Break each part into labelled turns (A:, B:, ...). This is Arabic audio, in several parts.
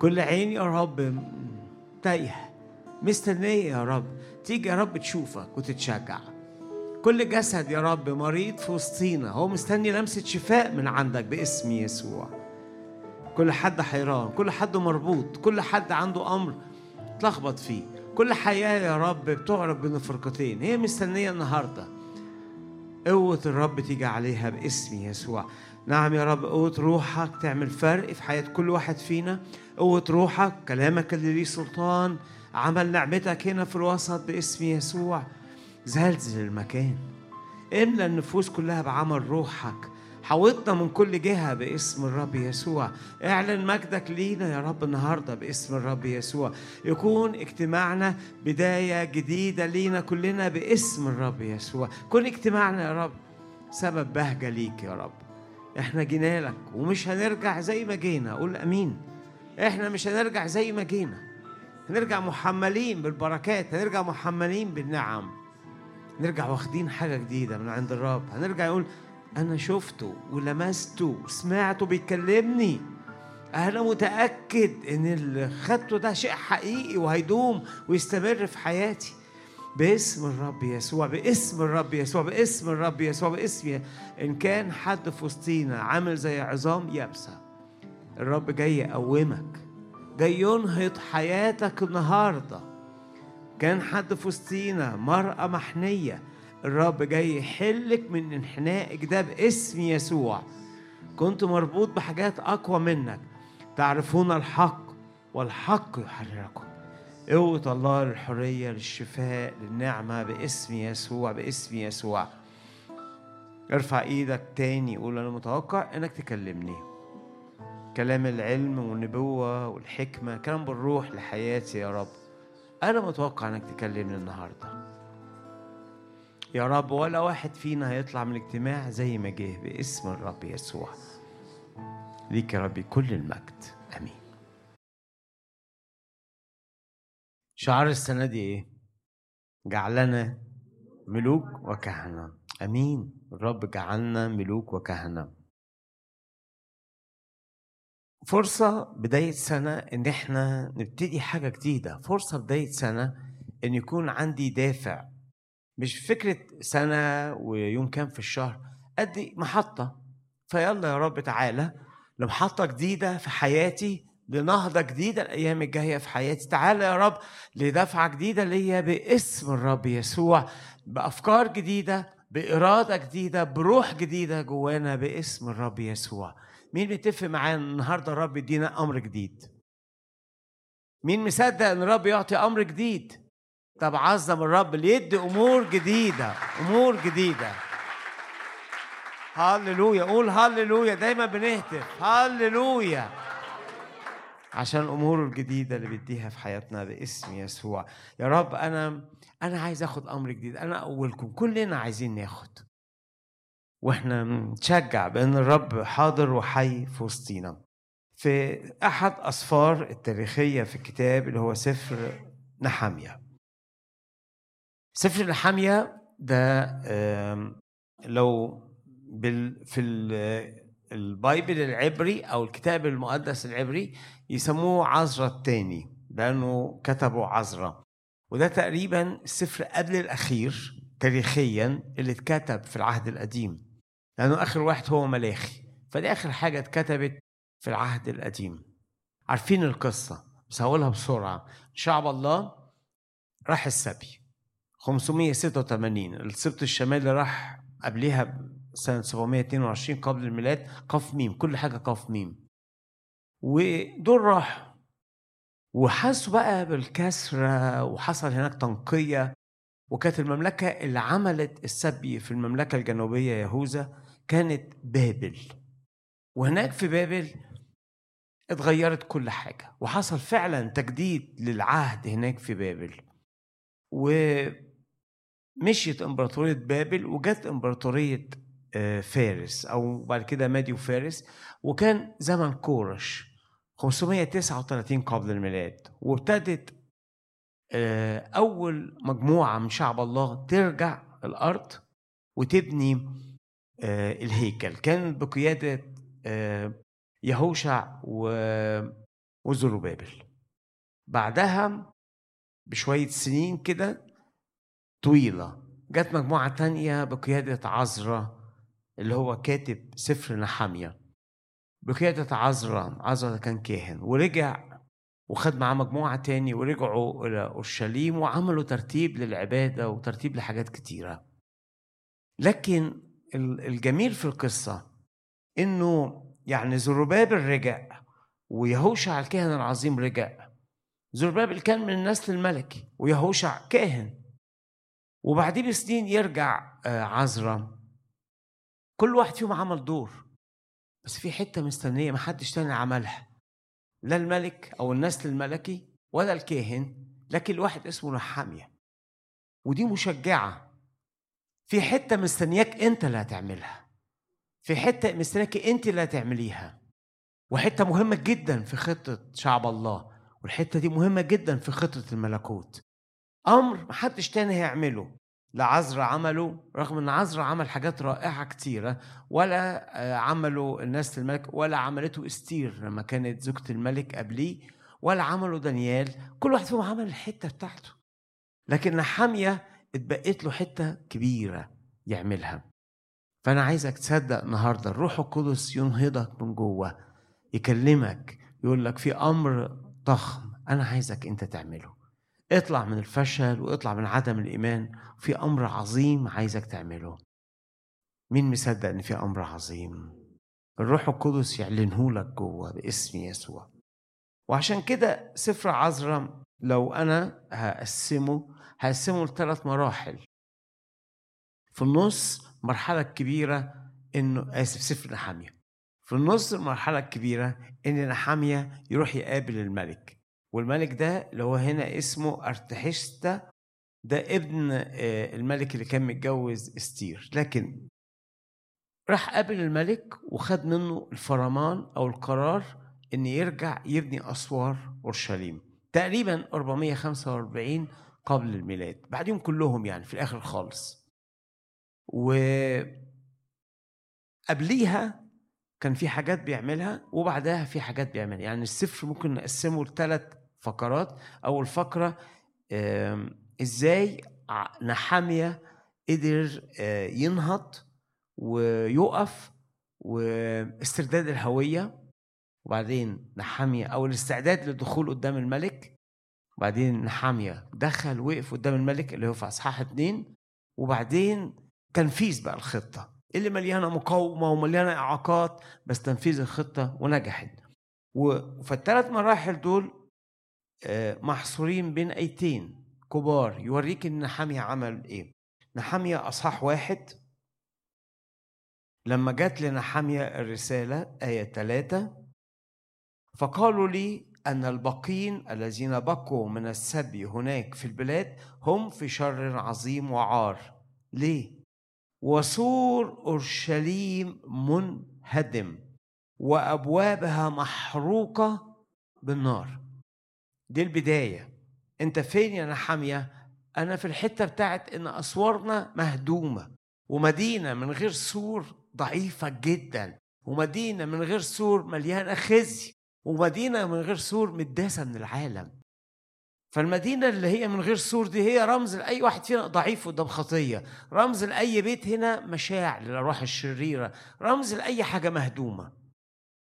A: كل عين يا رب تايهة. مستنيه يا رب تيجي يا رب تشوفك وتتشجع. كل جسد يا رب مريض في وسطينا. هو مستني لمسة شفاء من عندك باسم يسوع. كل حد حيران كل حد مربوط كل حد عنده أمر اتلخبط فيه. كل حياة يا رب بتعرف بين فرقتين. هي مستنية النهارده. قوة الرب تيجي عليها باسم يسوع. نعم يا رب قوة روحك تعمل فرق في حياة كل واحد فينا. قوة روحك كلامك اللي ليه سلطان عمل نعمتك هنا في الوسط باسم يسوع. زلزل المكان. املى النفوس كلها بعمل روحك. حوطنا من كل جهة باسم الرب يسوع. اعلن مجدك لينا يا رب النهاردة باسم الرب يسوع. يكون اجتماعنا بداية جديدة لينا كلنا باسم الرب يسوع. كن اجتماعنا يا رب سبب بهجة ليك يا رب. إحنا جينا لك ومش هنرجع زي ما جينا. قول آمين. إحنا مش هنرجع زي ما جينا. هنرجع محملين بالبركات هنرجع محملين بالنعم. نرجع واخدين حاجة جديدة من عند الرب. هنرجع يقول أنا شفته ولمسته وسمعته بيكلمني. أنا متأكد إن اللي خدته ده شيء حقيقي وهيدوم ويستمر في حياتي. باسم الرب يسوع باسم الرب يسوع باسم الرب يسوع باسم إن كان حد في وسطينا عامل زي عظام يابسة الرب جاي يقومك جاي ينهض حياتك النهارده. كان حد في وسطينا مرأة محنية الرب جاي يحلك من انحنائك ده باسم يسوع. كنت مربوط بحاجات أقوى منك. تعرفون الحق والحق يحرركم قوة الله للحرية للشفاء للنعمة باسم يسوع باسم يسوع. ارفع إيدك تاني قول أنا متوقع إنك تكلمني. كلام العلم والنبوة والحكمة كلام بالروح لحياتي يا رب. أنا متوقع إنك تكلمني النهاردة. يا رب ولا واحد فينا هيطلع من الاجتماع زي ما جه باسم الرب يسوع. ليك يا ربي كل المجد. شعار السنة دي إيه؟ جعلنا ملوك وكهنة. آمين. الرب جعلنا ملوك وكهنة. فرصة بداية سنة إن إحنا نبتدي حاجة جديدة، فرصة بداية سنة إن يكون عندي دافع. مش فكرة سنة ويوم كام في الشهر قد محطة. فيلا يا رب تعالى لمحطة جديدة في حياتي لنهضة جديدة الأيام الجاية في حياتي. تعالى يا رب لدفعة جديدة ليا باسم الرب يسوع بأفكار جديدة بإرادة جديدة بروح جديدة جوانا باسم الرب يسوع. مين متفق معانا النهارده الرب يدينا أمر جديد؟ مين مصدق إن الرب يعطي أمر جديد؟ طب عظم الرب اللي يدي أمور جديدة أمور جديدة. هللويا قول هللويا دايما بنهتف. هللويا. عشان الأمور الجديدة اللي بيديها في حياتنا باسم يسوع. يا رب أنا أنا عايز آخد أمر جديد. أنا أولكم كلنا عايزين ناخد. وإحنا نتشجع بأن الرب حاضر وحي في وسطينا. في أحد اسفار التاريخية في الكتاب اللي هو سفر نحاميه سفر نحاميه ده لو في ال- البايبل العبري أو الكتاب المقدس العبري يسموه عزرا الثاني لأنه كتبه عزرا وده تقريبا السفر قبل الأخير تاريخيا اللي اتكتب في العهد القديم لأنه آخر واحد هو ملاخي. فدي آخر حاجة اتكتبت في العهد القديم. عارفين القصة بس هقولها بسرعة. شعب الله راح السبي 586 السبط الشمالي راح قبلها سنة 722 قبل الميلاد قاف ميم كل حاجة قاف ميم. ودول راحوا. وحسوا بقى بالكسرة وحصل هناك تنقية. وكانت المملكة اللي عملت السبي في المملكة الجنوبية يهوذا كانت بابل. وهناك في بابل اتغيرت كل حاجة. وحصل فعلا تجديد للعهد هناك في بابل. ومشيت إمبراطورية بابل وجت إمبراطورية آه، فارس أو بعد كده مادي وفارس وكان زمن كورش 539 قبل الميلاد وابتدت آه، أول مجموعة من شعب الله ترجع الأرض وتبني آه، الهيكل. كان بقيادة آه، يهوشع وزروبابل. بعدها بشوية سنين كده طويلة جت مجموعة تانية بقيادة عزرا اللي هو كاتب سفر نحامية. بقيادة عزرا عزرا كان كاهن ورجع وخد معاه مجموعة تاني ورجعوا إلى أورشليم وعملوا ترتيب للعبادة وترتيب لحاجات كتيرة. لكن الجميل في القصة إنه يعني زروبابل رجع ويهوشع الكاهن العظيم رجع. زربابل كان من النسل الملكي ويهوشع كاهن. وبعديه بسنين يرجع آه، عزرا. كل واحد فيهم عمل دور. بس في حتة مستنية محدش تاني عملها. لا الملك أو النسل الملكي ولا الكاهن لكن الواحد اسمه نحاميه ودي مشجعة. في حتة مستنياك أنت اللي هتعملها في حتة مستنياك أنت اللي هتعمليها وحتة مهمة جدا في خطة شعب الله. والحتة دي مهمة جدا في خطة الملكوت. أمر محدش تاني هيعمله. لا عزرا عمله رغم إن عزرا عمل حاجات رائعة كتيرة ولا آه، عمله الناس الملك ولا عملته إستير لما كانت زوجة الملك قبليه ولا عمله دانيال. كل واحد فيهم عمل الحتة بتاعته. لكن نحاميه اتبقيت له حتة كبيرة يعملها. فأنا عايزك تصدق النهارده الروح القدس ينهضك من جوه يكلمك يقول لك في أمر ضخم أنا عايزك أنت تعمله. اطلع من الفشل واطلع من عدم الإيمان في أمر عظيم عايزك تعمله. مين مصدق إن في أمر عظيم؟ الروح القدس يعلنه لك جوه باسم يسوع. وعشان كده سفر عذراء لو أنا هقسمه هقسمه لثلاث مراحل. في النص مرحله كبيره إنه آسف سفر نحامية. في النص المرحلة الكبيرة إن نحامية يروح يقابل الملك. والملك ده اللي هو هنا اسمه أرتحشتا ده ابن آه، الملك اللي كان متجوز إستير. لكن راح قابل الملك وخد منه الفرمان أو القرار إن يرجع يبني أسوار أورشليم تقريبا 445 قبل الميلاد بعدهم كلهم يعني في الآخر خالص. و قبليها كان في حاجات بيعملها وبعدها في حاجات بيعملها. يعني السفر ممكن نقسمه لثلاث فقرات. أول فقرة إزاي نحامية قدر آه، ينهض ويقف واسترداد الهوية. وبعدين نحامية أو الاستعداد للدخول قدام الملك. وبعدين نحامية دخل وقف قدام الملك اللي هو في اصحاح اتنين. وبعدين تنفيذ بقى الخطة. اللي مليانة مقاومة ومليانة إعاقات بس تنفيذ الخطة ونجحت. فالثلاث مراحل دول آه، محصورين بين أيتين كبار. يوريك إن نحامية عمل إيه. نحامية أصحاح واحد. لما جت لنحامية الرسالة آية ثلاثة فقالوا لي أن الباقين الذين بقوا من السبي هناك في البلاد هم في شر عظيم وعار. ليه؟ وسور أورشليم منهدم وأبوابها محروقة بالنار. دي البداية. أنت فين يا نحامية؟ أنا في الحتة بتاعت إن أسوارنا مهدومة ومدينة من غير سور ضعيفة جدا ومدينة من غير سور مليانة خزي ومدينة من غير سور متداسه من العالم. فالمدينة اللي هي من غير سور دي هي رمز لأي واحد فينا ضعيف قدام خطية. رمز لأي بيت هنا مشاع للأرواح الشريرة. رمز لأي حاجة مهدومة.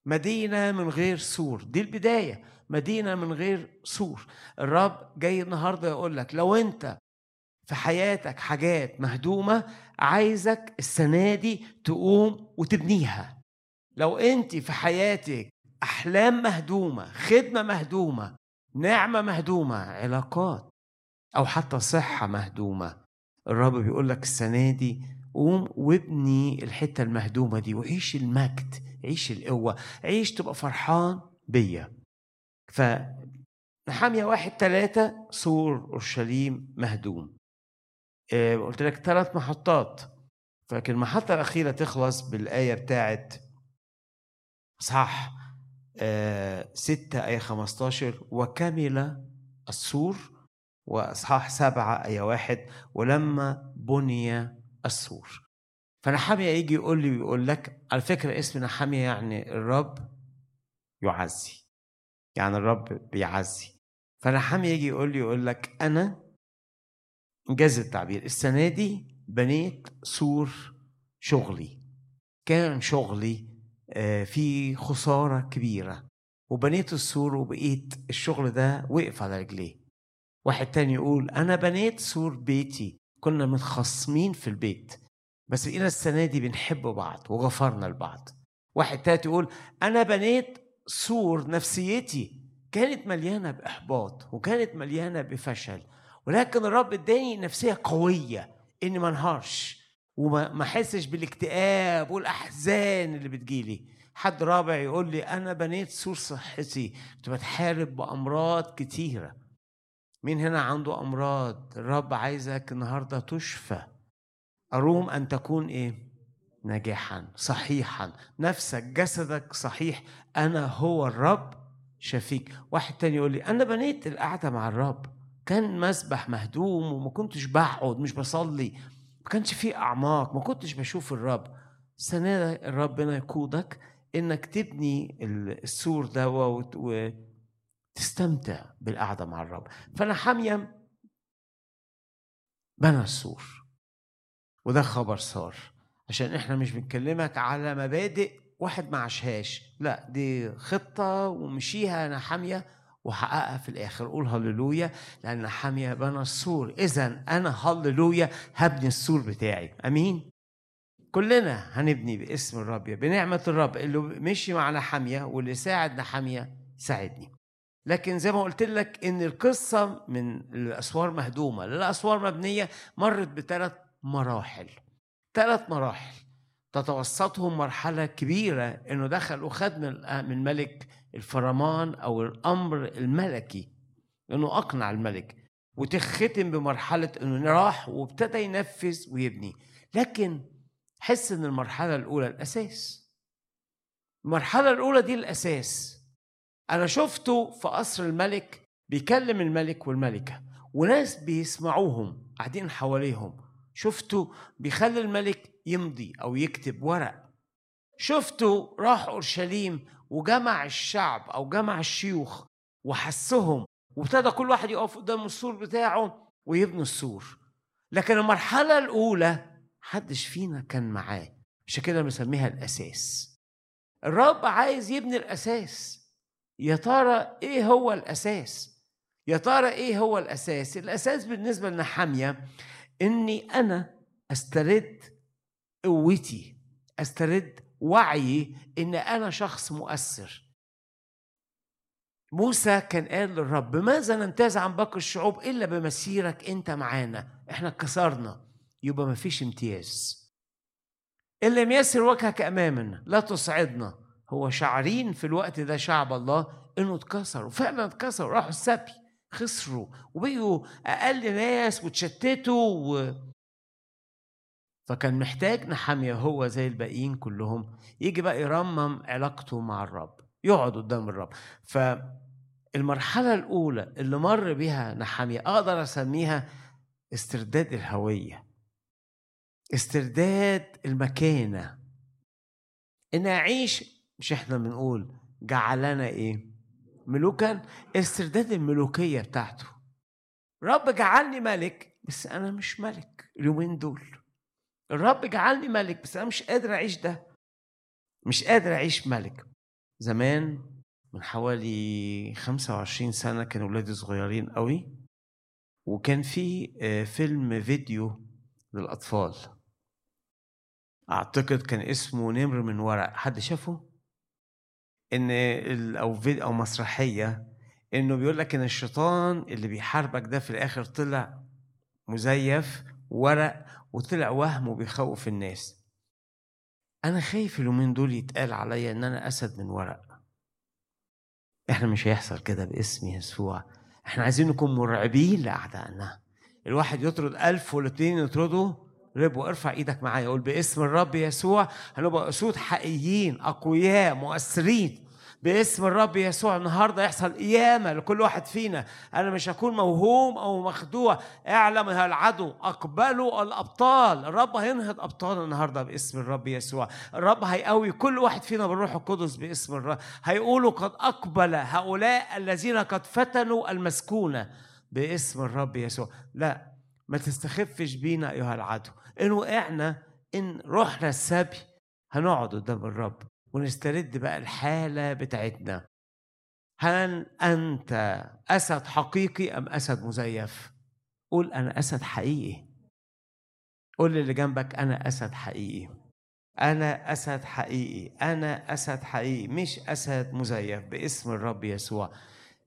A: مدينة من غير سور دي البداية. مدينة من غير سور. الرب جاي النهاردة يقول لك لو أنت في حياتك حاجات مهدومة عايزك السنة دي تقوم وتبنيها. لو أنت في حياتك أحلام مهدومة خدمة مهدومة نعمة مهدومة علاقات أو حتى صحة مهدومة. الرب بيقول لك السنة دي قوم وابني الحتة المهدومة دي وعيش المجد عيش القوة عيش تبقى فرحان بيا. ف نحامية واحد تلاتة سور أورشليم مهدوم. آه، قلت لك ثلاث محطات. فلكن المحطة الأخيرة تخلص بالآية بتاعت صح. 6 آية 15 وكمل السور وأصحاح 7 آية 1 ولما بني السور. فنحمية يجي يقول لي ويقول لك على فكرة اسم نحمية يعني الرب يعزي. يعني الرب بيعزي. فنحمية يجي يقول لي يقول لك أنا إنجاز التعبير. السنة دي بنيت سور شغلي. كان شغلي في خسارة كبيرة. وبنيت السور وبقيت الشغل ده وقف على رجليه. واحد تاني يقول أنا بنيت سور بيتي. كنا متخاصمين في البيت. بس بقينا السنة دي بنحب بعض وغفرنا لبعض. واحد تالت يقول أنا بنيت سور نفسيتي. كانت مليانة بإحباط وكانت مليانة بفشل. ولكن الرب اداني نفسية قوية إني ما انهارش. وما احسش بالاكتئاب والأحزان اللي بتجيلي حد رابع يقول لي أنا بنيت سور صحتي كنت بتحارب بأمراض كتيرة. مين هنا عنده أمراض؟ الرب عايزك النهارده تشفى. أروم أن تكون إيه؟ ناجحا صحيحا. نفسك جسدك صحيح. أنا هو الرب شفيك. واحد تاني يقول لي أنا بنيت القعدة مع الرب. كان مسبح مهدوم وما كنتش بقعد مش بصلي. ما كانش فيه أعماق ما كنتش بشوف الرب. السنة ربنا يقودك إنك تبني السور ده وتستمتع بالقعدة مع الرب. فأنا حامية بنى السور وده خبر صار. عشان إحنا مش بنكلمك على مبادئ واحد ما عاشهاش. لا دي خطة ومشيها أنا حامية. وحققها في الآخر. قول هللويا لأن حامية بنى السور. إذا أنا هللويا هبني السور بتاعي. أمين؟ كلنا هنبني باسم الرب بنعمة الرب. اللي مشي معنا حامية واللي ساعد نحامية ساعدني. لكن زي ما قلت لك إن القصة من الأسوار مهدومة. للأسوار مبنية مرت بثلاث مراحل. ثلاث مراحل. تتوسطهم مرحلة كبيرة إنه دخل وخد من من ملك الفرمان أو الأمر الملكي إنه أقنع الملك وتختم بمرحلة إنه راح وابتدى ينفذ ويبني. لكن حس إن المرحلة الأولى الأساس. المرحلة الأولى دي الأساس. أنا شفته في قصر الملك بيكلم الملك والملكة وناس بيسمعوهم قاعدين حواليهم. شفته بيخلي الملك يمضي أو يكتب ورق. شفته راح أورشليم وجمع الشعب أو جمع الشيوخ وحسهم وابتدى كل واحد يقف قدام السور بتاعه ويبني السور. لكن المرحلة الأولى حدش فينا كان معاه عشان كده بنسميها الأساس. الرب عايز يبني الأساس. يا ترى إيه هو الأساس؟ يا ترى إيه هو الأساس؟ الأساس بالنسبة لنا حامية إني أنا أسترد قوتي استرد وعيي إن أنا شخص مؤثر. موسى كان قال للرب ماذا نمتاز عن باقي الشعوب إلا بمسيرك أنت معانا؟ إحنا اتكسرنا. يبقى ما فيش امتياز. إن لم يسر وجهك أمامنا لا تصعدنا. هو شعرين في الوقت ده شعب الله إنه اتكسروا. فعلا اتكسروا راحوا السبي خسروا وبقوا أقل ناس وتشتتوا و... فكان محتاج نحمية هو زي الباقيين كلهم. يجي بقى يرمم علاقته مع الرب يقعد قدام الرب. فالمرحلة الأولى اللي مر بها نحمية أقدر أسميها استرداد الهوية. استرداد المكانة. إن أعيش مش إحنا بنقول جعلنا إيه؟ ملوكا استرداد الملوكية بتاعته. رب جعلني ملك بس أنا مش ملك اليومين دول. الرب جعلني ملك بس أنا مش قادر أعيش ده. مش قادر أعيش ملك. زمان من حوالي 25 سنة كانوا ولادي صغيرين قوي وكان في آه، فيلم فيديو للأطفال. أعتقد كان اسمه نمر من ورق. حد شافه؟ إن أو فيديو أو مسرحية إنه بيقول لك إن الشيطان اللي بيحاربك ده في الآخر طلع مزيف ورق وطلع وهم وبيخوف الناس. أنا خايف اليومين دول يتقال عليا إن أنا أسد من ورق. إحنا مش هيحصل كده باسم يسوع. إحنا عايزين نكون مرعبين لأعدائنا. الواحد يطرد ألف والاثنين يطردوا. ربوا ارفع إيدك معايا. قول باسم الرب يسوع. هنبقى أسود حقيقيين أقوياء مؤثرين. باسم الرب يسوع. النهارده يحصل قيامة لكل واحد فينا. أنا مش هكون موهوم أو مخدوع. اعلم يا العدو اقبلوا الأبطال. الرب هينهض أبطال النهارده باسم الرب يسوع. الرب هيقوي كل واحد فينا بالروح القدس باسم الرب. هيقولوا قد أقبل هؤلاء الذين قد فتنوا المسكونة باسم الرب يسوع. لا ما تستخفش بينا أيها العدو. ان وقعنا إن رحنا السبي هنقعد قدام الرب. ونسترد بقى الحالة بتاعتنا. هل أنت أسد حقيقي أم أسد مزيف؟ قول أنا أسد حقيقي. قول اللي جنبك أنا أسد حقيقي. أنا أسد حقيقي. أنا أسد حقيقي. مش أسد مزيف باسم الرب يسوع.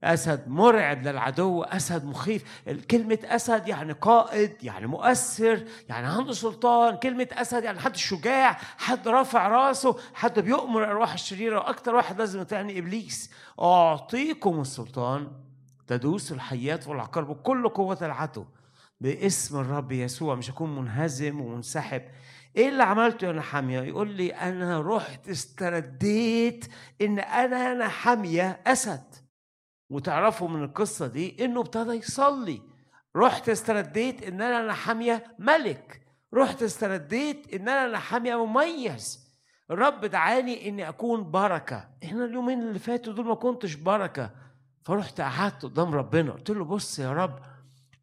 A: أسد مرعب للعدو أسد مخيف. كلمة أسد يعني قائد يعني مؤثر يعني عنده سلطان. كلمة أسد يعني حد شجاع حد رافع راسه حد بيؤمر الأرواح الشريرة. وأكتر واحد لازم يطيعني إبليس. أعطيكم السلطان تدوس الحيات والعقارب كل قوة العدو باسم الرب يسوع. مش هكون منهزم ومنسحب. إيه اللي عملته يا نحامية؟ يقول لي أنا رحت استرديت إن أنا نحامية أسد. وتعرفوا من القصة دي إنه ابتدى يصلي. رحت استرديت إن أنا نحامية ملك. رحت استرديت إن أنا نحامية مميز. الرب دعاني إني أكون بركة. إحنا اليومين اللي فاتوا دول ما كنتش بركة. فرحت قعدت قدام ربنا. قلت له بص يا رب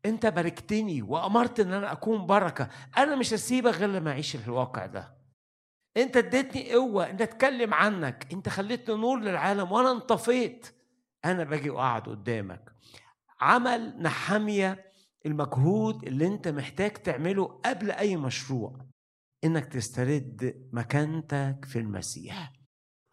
A: أنت باركتني وأمرت إن أنا أكون بركة. أنا مش هسيبك غير لما أعيش الواقع ده. أنت اديتني قوة إن أتكلم عنك. أنت خليتني نور للعالم وأنا انطفيت. أنا باجي وأقعد قدامك. عمل نحامية المجهود اللي أنت محتاج تعمله قبل أي مشروع. إنك تسترد مكانتك في المسيح.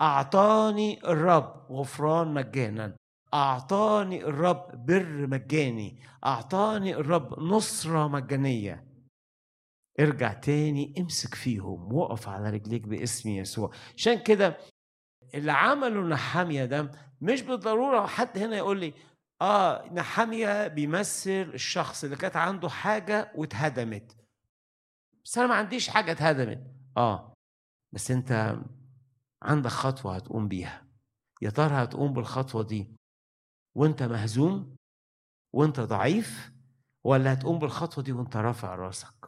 A: أعطاني الرب غفران مجانا. أعطاني الرب بر مجاني. أعطاني الرب نصرة مجانية. ارجع تاني امسك فيهم. وقف على رجليك باسم يسوع. عشان كده اللي عمله نحامية ده مش بالضرورة حد هنا يقول لي آه نحامية بيمثل الشخص اللي كانت عنده حاجة واتهدمت. بس أنا ما عنديش حاجة اتهدمت. آه بس أنت عندك خطوة هتقوم بيها. يا ترى هتقوم بالخطوة دي وأنت مهزوم وأنت ضعيف ولا هتقوم بالخطوة دي وأنت رافع راسك؟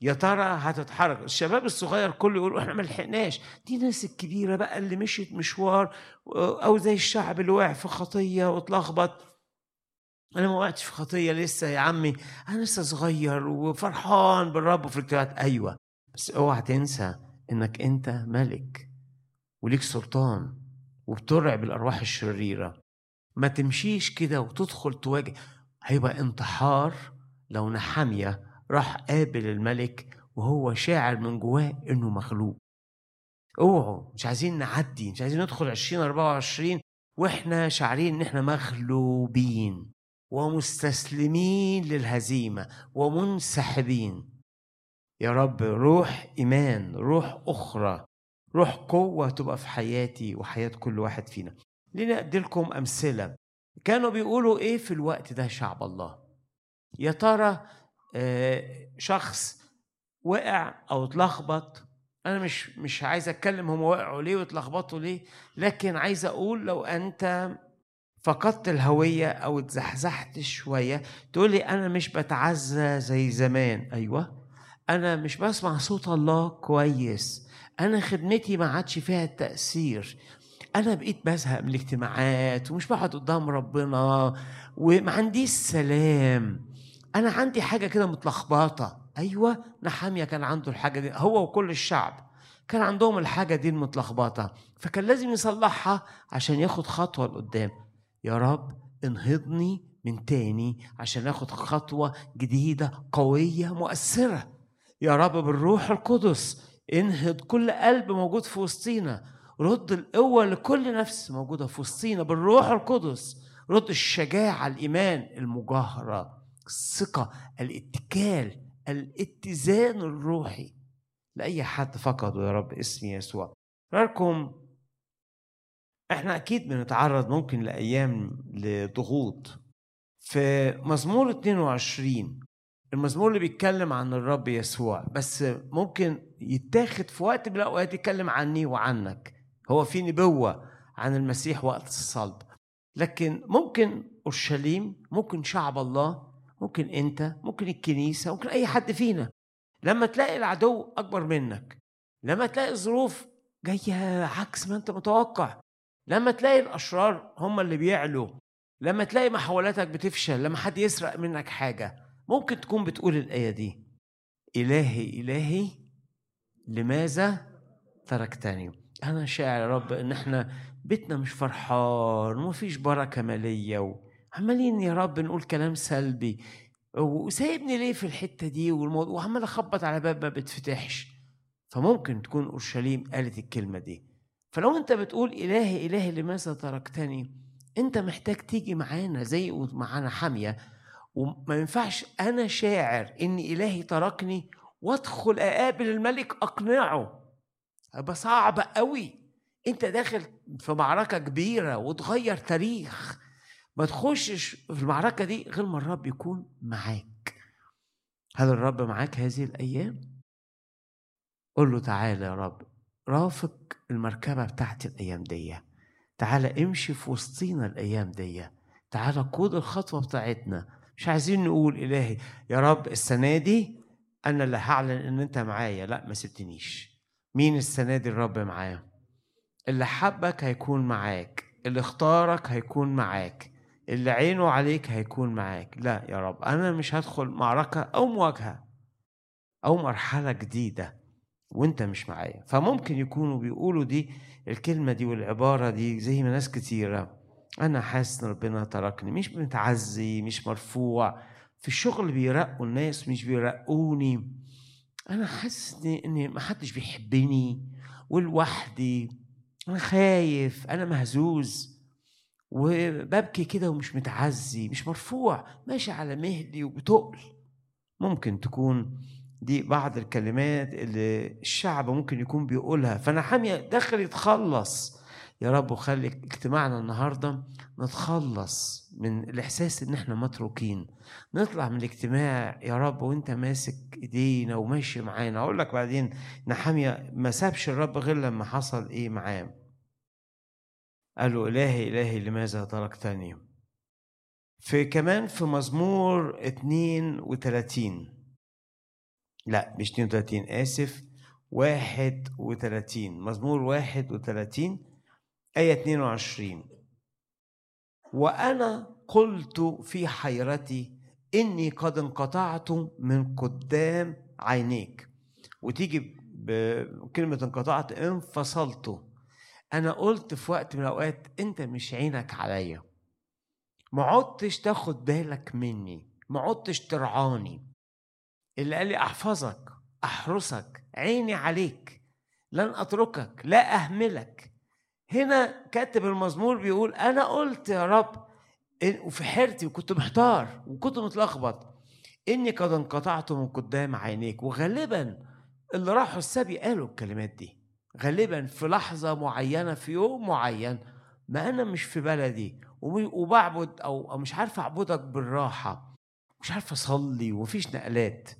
A: يا ترى هتتحرك؟ الشباب الصغير كله يقول إحنا ما لحقناش. دي ناس الكبيرة بقى اللي مشيت مشوار أو زي الشعب اللي وقع في خطية واتلخبط. أنا ما وقعتش في خطية لسه يا عمي. أنا لسه صغير وفرحان بالرب وفي الاجتماعات أيوه بس اوعى تنسى إنك أنت ملك وليك سلطان وبترعب الارواح الشريرة. ما تمشيش كده وتدخل تواجه. هيبقى انتحار لو نحامية راح قابل الملك وهو شاعر من جواه إنه مغلوب اوعوا مش عايزين نعدي مش عايزين ندخل 2024 وإحنا شاعرين إن إحنا مغلوبين ومستسلمين للهزيمة ومنسحبين. يا رب روح إيمان روح أخرى روح قوة تبقى في حياتي وحياة كل واحد فينا. لنا ادي لكم أمثلة. كانوا بيقولوا إيه في الوقت ده شعب الله؟ يا ترى شخص وقع أو اتلخبط. أنا مش مش عايز أتكلم هم وقعوا ليه واتلخبطوا ليه لكن عايز أقول لو أنت فقدت الهوية أو اتزحزحت شوية تقول لي أنا مش بتعزى زي زمان. أيوة. أنا مش بسمع صوت الله كويس. أنا خدمتي ما عادش فيها التأثير. أنا بقيت بزهق من الاجتماعات ومش بقعد قدام ربنا وما عنديش سلام. أنا عندي حاجة كده متلخبطة. أيوه نحامية كان عنده الحاجة دي هو وكل الشعب. كان عندهم الحاجة دي المتلخبطة. فكان لازم يصلحها عشان ياخد خطوة لقدام. يا رب انهضني من تاني عشان آخد خطوة جديدة قوية مؤثرة. يا رب بالروح القدس انهض كل قلب موجود في وسطينا. رد القوة لكل نفس موجودة في وسطينا بالروح القدس. رد الشجاعة الإيمان المجاهرة الثقة الاتكال الاتزان الروحي. لأي حد فقده يا رب اسم يسوع. رأيكم؟ إحنا أكيد بنتعرض ممكن لأيام لضغوط. في مزمور 22 المزمور اللي بيتكلم عن الرب يسوع بس ممكن يتاخد في وقت من الأوقات يتكلم عني وعنك. هو في نبوة عن المسيح وقت الصلب. لكن ممكن أورشليم ممكن شعب الله ممكن أنت ممكن الكنيسة ممكن أي حد فينا. لما تلاقي العدو أكبر منك لما تلاقي الظروف جاية عكس ما أنت متوقع لما تلاقي الأشرار هم اللي بيعلوا لما تلاقي محاولاتك بتفشل لما حد يسرق منك حاجة ممكن تكون بتقول الآية دي إلهي إلهي لماذا تركتني؟ أنا شاعر يا رب إن إحنا بيتنا مش فرحان ومفيش بركة مالية وعمالين يا رب نقول كلام سلبي. وسايبني ليه في الحتة دي؟ والموضوع وعمال أخبط على باب ما بتفتحش. فممكن تكون أورشليم قالت الكلمة دي. فلو أنت بتقول الهي الهي لماذا تركتني؟ أنت محتاج تيجي معانا زي معانا حامية. وما ينفعش أنا شاعر إن إلهي تركني وأدخل أقابل الملك أقنعه. هيبقى صعب قوي. أنت داخل في معركة كبيرة وتغير تاريخ. ما تخشش في المعركة دي غير ما الرب يكون معاك. هل الرب معاك هذه الأيام؟ قول له تعالى يا رب رافق المركبة بتاعتي الأيام دي. تعالى امشي في وسطينا الأيام دي. تعالى قود الخطوة بتاعتنا. مش عايزين نقول إلهي يا رب السنة دي أنا اللي هعلن إن أنت معايا. لا ما سبتنيش. مين السنة دي الرب معاه؟ اللي حبك هيكون معاك اللي اختارك هيكون معاك. اللي عينه عليك هيكون معاك. لا يا رب أنا مش هدخل معركة أو مواجهة أو مرحلة جديدة وأنت مش معايا. فممكن يكونوا بيقولوا دي الكلمة دي والعبارة دي زي ما ناس كتيرة. أنا حاسس إن ربنا تركني مش متعزي مش مرفوع. في الشغل بيرقوا الناس مش بيرقوني أنا حاسس ان ما حدش بيحبني ولوحدي أنا خايف أنا مهزوز. وببكي كده ومش متعزي مش مرفوع ماشي على مهلي وبتقل. ممكن تكون دي بعض الكلمات اللي الشعب ممكن يكون بيقولها. فأنا حامية داخل يتخلص. يا رب وخلي اجتماعنا النهاردة نتخلص من الإحساس إن إحنا متروكين. نطلع من الاجتماع يا رب وإنت ماسك إيدينا وماشي معانا. أقول لك بعدين نحامية ما سابش الرب غير لما حصل إيه معاه. قال له إلهي إلهي لماذا تركتني؟ في كمان في مزمور 32 لا مش 32 آسف 31 مزمور 31 آية 22 وأنا قلت في حيرتي إني قد انقطعت من قدام عينيك. وتيجي بكلمة انقطعت انفصلت. أنا قلت في وقت من الأوقات أنت مش عينك عليا. ما عدتش تاخد بالك مني ما عدتش ترعاني. اللي قال لي أحفظك أحرسك عيني عليك لن أتركك لا أهملك. هنا كاتب المزمور بيقول أنا قلت يا رب وفي حيرتي وكنت محتار وكنت متلخبط إني قد انقطعت من قدام عينيك. وغالبا اللي راحوا السبي قالوا الكلمات دي. غالبا في لحظة معينة في يوم معين ما أنا مش في بلدي وبعبد أو مش عارف أعبدك بالراحة مش عارف أصلي ومفيش نقلات.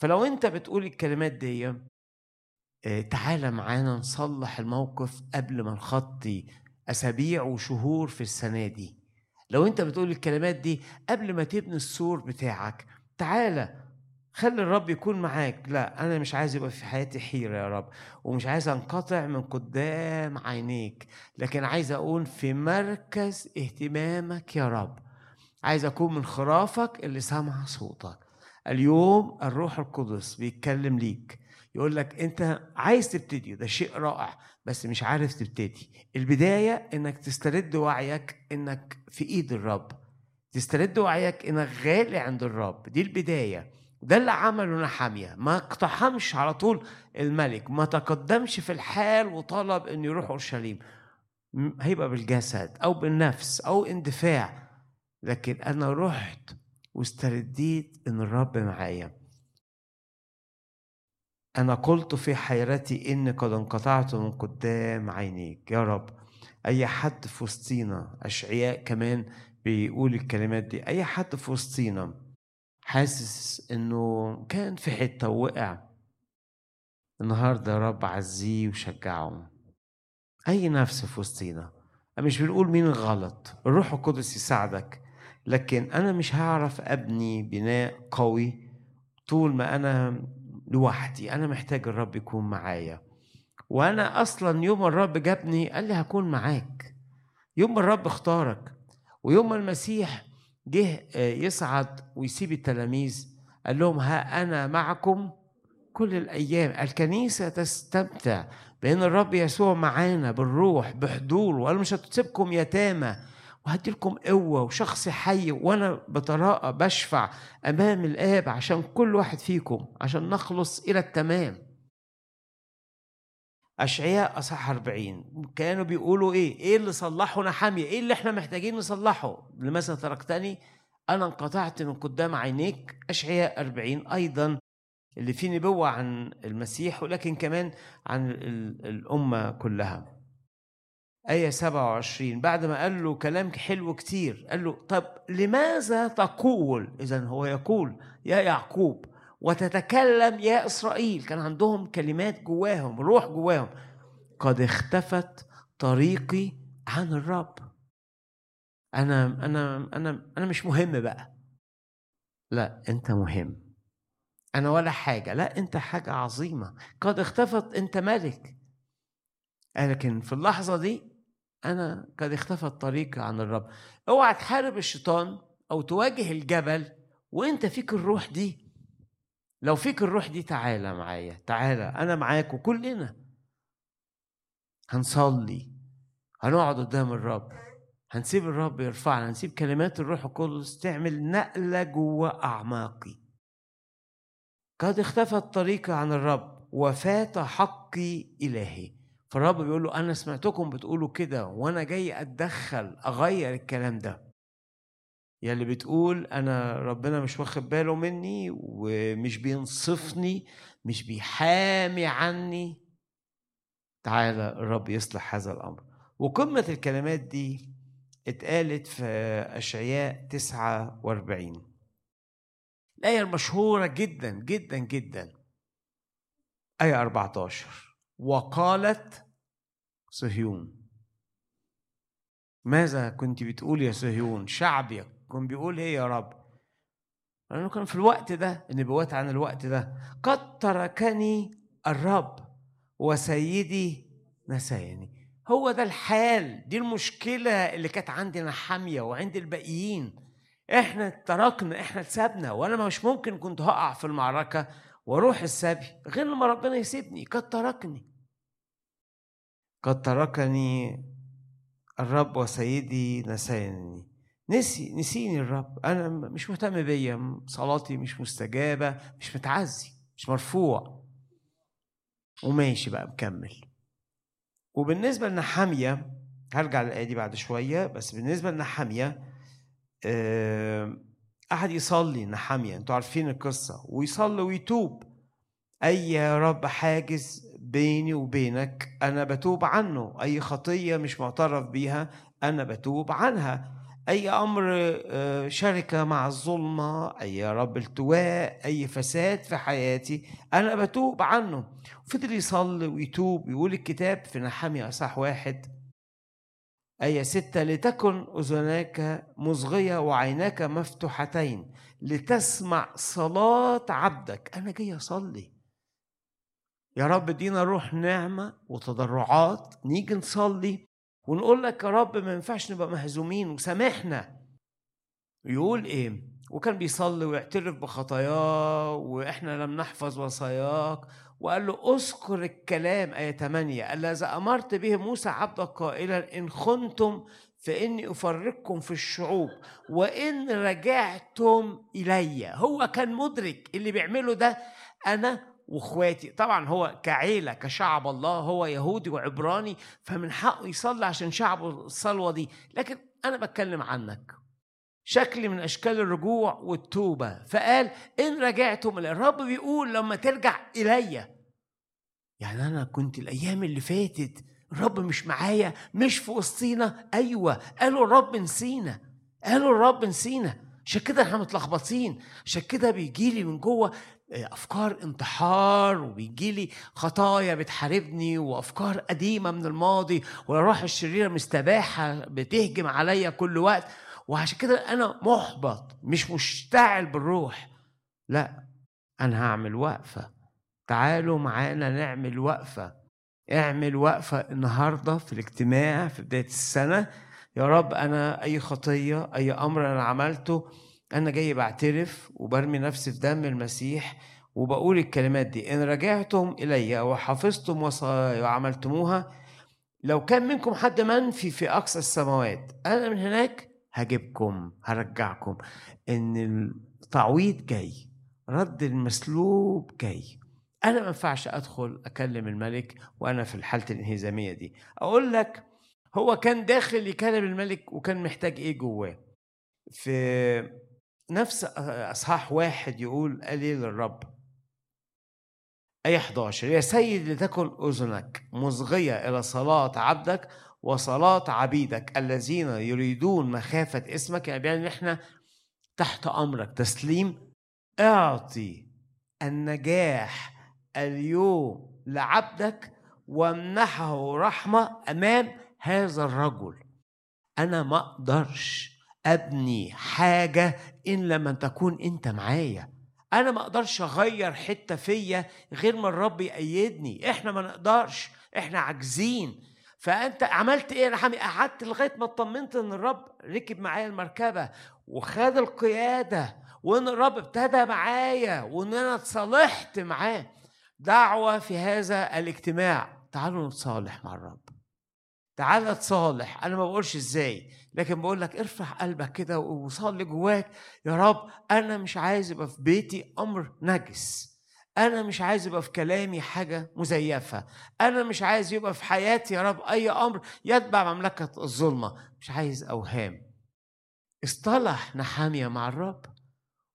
A: فلو أنت بتقول الكلمات دي آه، تعالى معانا نصلح الموقف قبل ما نخطي أسابيع وشهور في السنة دي. لو أنت بتقول الكلمات دي قبل ما تبني السور بتاعك تعالى خلي الرب يكون معاك. لا أنا مش عايز يبقى في حياتي حيرة يا رب ومش عايز أنقطع من قدام عينيك لكن عايز أكون في مركز اهتمامك يا رب. عايز أكون من خرافك اللي سامع صوتك. اليوم الروح القدس بيتكلم ليك. يقول لك أنت عايز تبتدي ده شيء رائع بس مش عارف تبتدي. البداية إنك تسترد وعيك إنك في إيد الرب. تسترد وعيك إنك غالي عند الرب. دي البداية. ده اللي عمله نحامية. ما اقتحمش على طول الملك ما تقدمش في الحال وطلب انه يروح أورشليم. هيبقى بالجسد أو بالنفس أو اندفاع. لكن أنا رحت واسترديت إن الرب معايا. أنا قلت في حيرتي إني قد انقطعت من قدام عينيك. يا رب أي حد في وسطينا أشعياء كمان بيقول الكلمات دي أي حد في وسطينا حاسس إنه كان في حتة ووقع النهاردة يا رب عزيه وشجعه أي نفس في وسطينا. مش بنقول مين الغلط الروح القدس يساعدك. لكن أنا مش هعرف أبني بناء قوي طول ما أنا لوحدي. أنا محتاج الرب يكون معايا. وأنا أصلا يوم الرب جابني قال لي هكون معاك. يوم الرب اختارك. ويوم المسيح جه يصعد ويسيب التلاميذ قال لهم ها أنا معكم كل الأيام الكنيسة تستمتع بأن الرب يسوع معانا بالروح بحضور وقال مش هتسيبكم يتامى وهدي لكم قوة وشخص حي وأنا بتراءى بشفع أمام الآب عشان كل واحد فيكم عشان نخلص إلى التمام. أشعياء أصح 40 كانوا بيقولوا إيه؟ إيه اللي صلحه نحامية؟ إيه اللي إحنا محتاجين نصلحه؟ لماذا تركتني؟ أنا انقطعت من قدام عينيك أشعياء 40 أيضا اللي فيه نبوة عن المسيح ولكن كمان عن الأمة كلها آية 27 بعد ما قال له كلام حلو كتير قال له طب لماذا تقول إذا هو يقول يا يعقوب وتتكلم يا إسرائيل. كان عندهم كلمات جواهم روح جواهم. قد اختفت طريقي عن الرب. أنا أنا أنا أنا مش مهم بقى. لا أنت مهم. أنا ولا حاجة. لا أنت حاجة عظيمة. قد اختفت أنت ملك. لكن في اللحظة دي أنا قد اختفت طريقي عن الرب. اوعى تحارب الشيطان أو تواجه الجبل وأنت فيك الروح دي. لو فيك الروح دي تعالى معايا تعالى أنا معاك وكلنا. هنصلي هنقعد قدام الرب هنسيب الرب يرفعنا هنسيب كلمات الروح القدس تعمل نقلة جوه أعماقي. قد اختفت طريقي عن الرب وفات حقي إلهي. فالرب بيقول له أنا سمعتكم بتقولوا كده وأنا جاي أتدخل أغير الكلام ده. يا اللي بتقول أنا ربنا مش واخد باله مني ومش بينصفني مش بيحامي عني. تعالى الرب يصلح هذا الأمر. وقمة الكلمات دي اتقالت في أشعياء 49 الآية المشهورة جدا جدا جدا. آية 14 وقالت صهيون. ماذا كنت بتقول يا صهيون؟ شعبي كان بيقول إيه يا رب؟ لأنه كان في الوقت ده النبوات عن الوقت ده قد تركني الرب وسيدي نساني. هو ده الحال دي المشكلة اللي كانت عندنا حامية وعند الباقيين. إحنا تركنا إحنا اتسابنا وأنا مش ممكن كنت هقع في المعركة وأروح السبي غير لما ربنا يسيبني. قد تركني. قد تركني الرب وسيدي نساني. نسي نسيني الرب. أنا مش مهتم بيا صلاتي مش مستجابة مش متعزي مش مرفوع. وماشي بقى مكمل. وبالنسبة لنحامية هرجع للآية دي بعد شوية بس بالنسبة لنحامية قعد يصلي نحامية. أنتوا عارفين القصة. ويصلي ويتوب. أي يا رب حاجز بيني وبينك؟ أنا بتوب عنه. أي خطية مش معترف بيها أنا بتوب عنها. أي أمر شركه مع الظلمة أي يا رب التواء أي فساد في حياتي أنا بتوب عنه. فضل يصلي ويتوب يقول الكتاب في نحمي اصح واحد آية ستة لتكن أذناك مصغية وعيناك مفتوحتين لتسمع صلاة عبدك. أنا جاي أصلي. يا رب ادينا روح نعمة وتضرعات نيجي نصلي. ونقول لك يا رب ما ينفعش نبقى مهزومين وسامحنا. يقول إيه؟ وكان بيصلي ويعترف بخطاياه وإحنا لم نحفظ وصاياك. وقال له أذكر الكلام آية 8 الذي أمرت به موسى عبدك قائلا إن خنتم فإني أفرقكم في الشعوب وإن رجعتم إلي. هو كان مدرك اللي بيعمله ده. أنا واخواتي. طبعا هو كعيلة كشعب الله هو يهودي وعبراني فمن حقه يصلي عشان شعبه الصلوة دي. لكن أنا بتكلم عنك. شكل من أشكال الرجوع والتوبة. فقال إن رجعتم الرب بيقول لما ترجع إلي. يعني أنا كنت الأيام اللي فاتت الرب مش معايا مش في وسطينا أيوه قالوا الرب نسينا قالوا الرب نسينا عشان كده إحنا متلخبطين. عشان كده بيجي لي من جوه أفكار انتحار وبيجي لي خطايا بتحاربني وأفكار قديمة من الماضي والروح الشريرة مستباحة بتهجم عليا كل وقت. وعشان كده أنا محبط مش مشتعل بالروح. لا أنا هعمل وقفة. تعالوا معانا نعمل وقفة. اعمل وقفة النهارده في الاجتماع في بداية السنة. يا رب أنا أي خطية أي أمر أنا عملته أنا جاي بعترف وبرمي نفسي في دم المسيح وبقول الكلمات دي إن رجعتم الي وحفظتم وصايا وعملتموها لو كان منكم حد منفي في أقصى السماوات أنا من هناك هجيبكم هرجعكم. إن التعويض جاي رد المسلوب جاي. أنا ما ينفعش أدخل أكلم الملك وأنا في الحالة الإنهزامية دي. أقول لك هو كان داخل يكلم الملك وكان محتاج إيه جواه؟ في نفس إصحاح واحد يقول قال إيه للرب؟ آية 11 يا سيد لتكن أذنك مصغية إلى صلاة عبدك وصلاة عبيدك الذين يريدون مخافة اسمك يعني بيعني إحنا تحت أمرك. تسليم أعطي النجاح اليوم لعبدك وامنحه رحمة أمام هذا الرجل. أنا ما أقدرش أبني حاجة إن لما تكون أنت معايا. أنا ما أقدرش أغير حتة فيا غير ما الرب يأيدني. إحنا ما نقدرش. إحنا عاجزين. فأنت عملت إيه يا حامي قعدت لغاية ما اطمنت إن الرب ركب معايا المركبة وخد القيادة وإن الرب ابتدى معايا وإن أنا اتصالحت معاه. دعوة في هذا الاجتماع. تعالوا نتصالح مع الرب. تعالى تصالح أنا ما بقولش إزاي. لكن بقول لك ارفع قلبك كده وصلي جواك يا رب أنا مش عايز يبقى في بيتي أمر نجس. أنا مش عايز يبقى في كلامي حاجة مزيفة. أنا مش عايز يبقى في حياتي يا رب أي أمر يتبع مملكة الظلمة. مش عايز أوهام. اصطلح نحامية مع الرب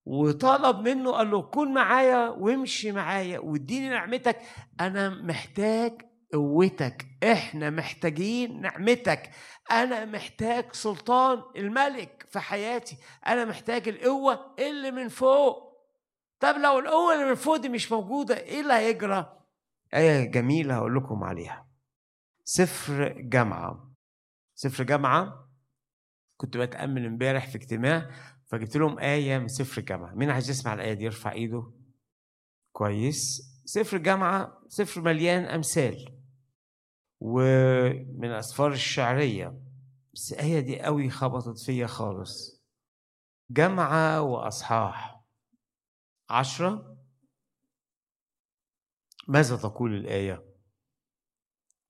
A: وطلب منه قال له كن معايا وامشي معايا واديني نعمتك. أنا محتاج قوتك. إحنا محتاجين نعمتك. أنا محتاج سلطان الملك في حياتي. أنا محتاج القوة اللي من فوق. طب لو القوة اللي من فوق دي مش موجودة إيه اللي هيجرى؟ آية جميلة هقول لكم عليها. سفر جامعة. سفر جامعة كنت بتأمل امبارح في اجتماع فجبت لهم آية من سفر جامعة. مين عايز يسمع الآية دي؟ يرفع إيده. كويس. سفر جامعة سفر مليان أمثال. ومن الأسفار الشعرية بس الآية دي قوي خبطت فيا خالص. جمعة وأصحاح. عشرة. ماذا تقول الآية؟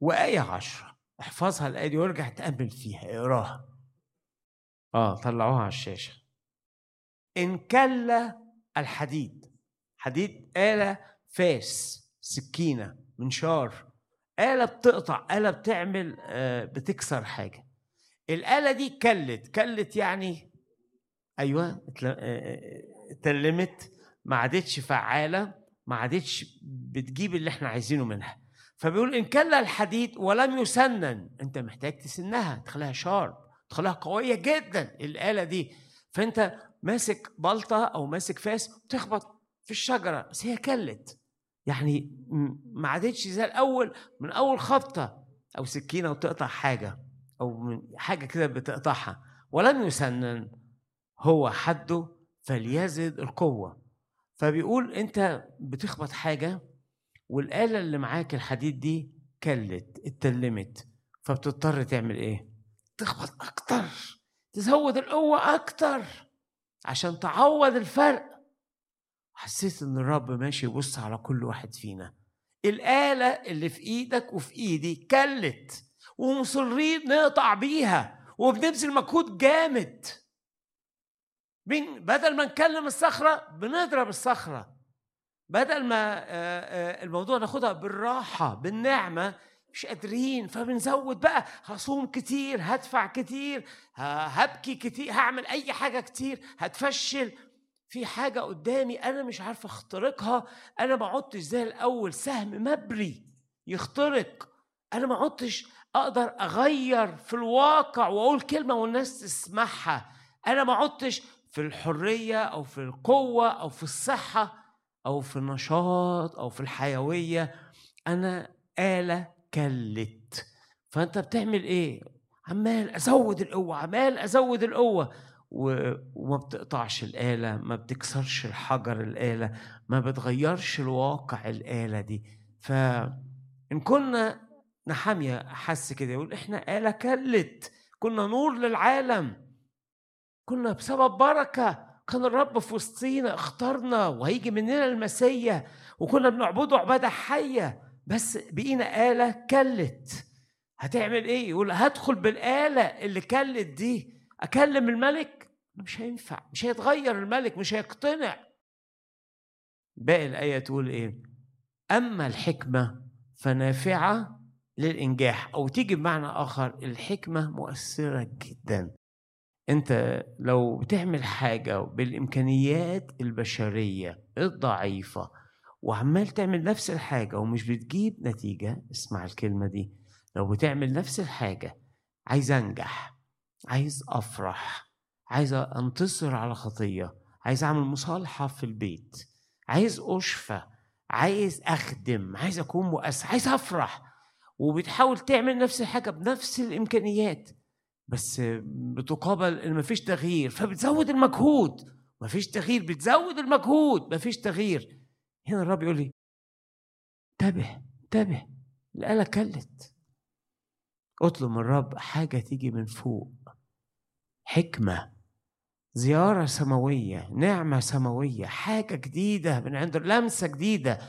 A: وآية عشرة. احفظها الآية دي وارجع تأمل فيها اقراها. آه طلعوها على الشاشة. إن كل الحديد. حديد آلة فاس سكينة منشار. آلة بتقطع آلة بتعمل آه، بتكسر حاجة. الآلة دي كلت كلت يعني أيوة اتلمت آه، ما عادتش فعالة ما عادتش بتجيب اللي إحنا عايزينه منها. فبيقول إن كل الحديد ولم يسنن. أنت محتاج تسنها تخليها شارب تخليها قوية جدا الآلة دي. فأنت ماسك بلطة أو ماسك فاس تخبط في الشجرة بس هي كلت. يعني ما عادتش زي الأول من أول خبطة أو سكينة وتقطع حاجة أو من حاجة كده بتقطعها ولم يسنن هو حده فليزد القوة. فبيقول أنت بتخبط حاجة والآلة اللي معاك الحديد دي كلت اتلمت فبتضطر تعمل إيه؟ تخبط أكتر تزود القوة أكتر عشان تعوض الفرق. حسيت إن الرب ماشي يبص على كل واحد فينا. الآلة اللي في إيدك وفي إيدي كلت ومصرين نقطع بيها وبنبذل مجهود جامد. بدل ما نكلم الصخرة بنضرب الصخرة. بدل ما الموضوع ناخدها بالراحة بالنعمة مش قادرين فبنزود بقى. هصوم كتير هدفع كتير هبكي كتير هعمل أي حاجة كتير هتفشل. في حاجة قدامي أنا مش عارف أخترقها أنا ما عدتش زي الأول. سهم مبري يخترق. أنا ما عدتش أقدر أغير في الواقع وأقول كلمة والناس تسمعها. أنا ما عدتش في الحرية أو في القوة أو في الصحة أو في النشاط أو في الحيوية. أنا آلة كلت. فأنت بتعمل إيه؟ عمال أزود القوة عمال أزود القوة. وما بتقطعش الآلة ما بتكسرش الحجر الآلة ما بتغيرش الواقع الآلة دي. فإن كنا نحامية حس كده يقول إحنا آلة كلت كنا نور للعالم. كنا بسبب بركة. كان الرب في وسطينا اختارنا وهيجي مننا المسيا وكنا بنعبده عبادة حية. بس بقينا آلة كلت. هتعمل إيه؟ يقول هدخل بالآلة اللي كلت دي أكلم الملك. مش هينفع مش هيتغير الملك مش هيقتنع باقي الآية تقول إيه؟ أما الحكمة فنافعة للإنجاح أو تيجي بمعنى آخر الحكمة مؤثرة جدا أنت لو بتعمل حاجة بالإمكانيات البشرية الضعيفة وعمال تعمل نفس الحاجة ومش بتجيب نتيجة اسمع الكلمة دي لو بتعمل نفس الحاجة عايز أنجح عايز أفرح عايز أنتصر على خطية عايز أعمل مصالحة في البيت عايز أشفى عايز أخدم عايز أكون مؤثر عايز أفرح. وبتحاول تعمل نفس الحاجة بنفس الإمكانيات بس بتقابل إن مفيش تغيير فبتزود المجهود. مفيش تغيير بتزود المجهود مفيش تغيير. هنا الرب يقول لي انتبه انتبه الآلة كلت اطلب من الرب حاجة تيجي من فوق. حكمة. زيارة سماوية نعمة سماوية حاجة جديدة من عند لمسة جديدة.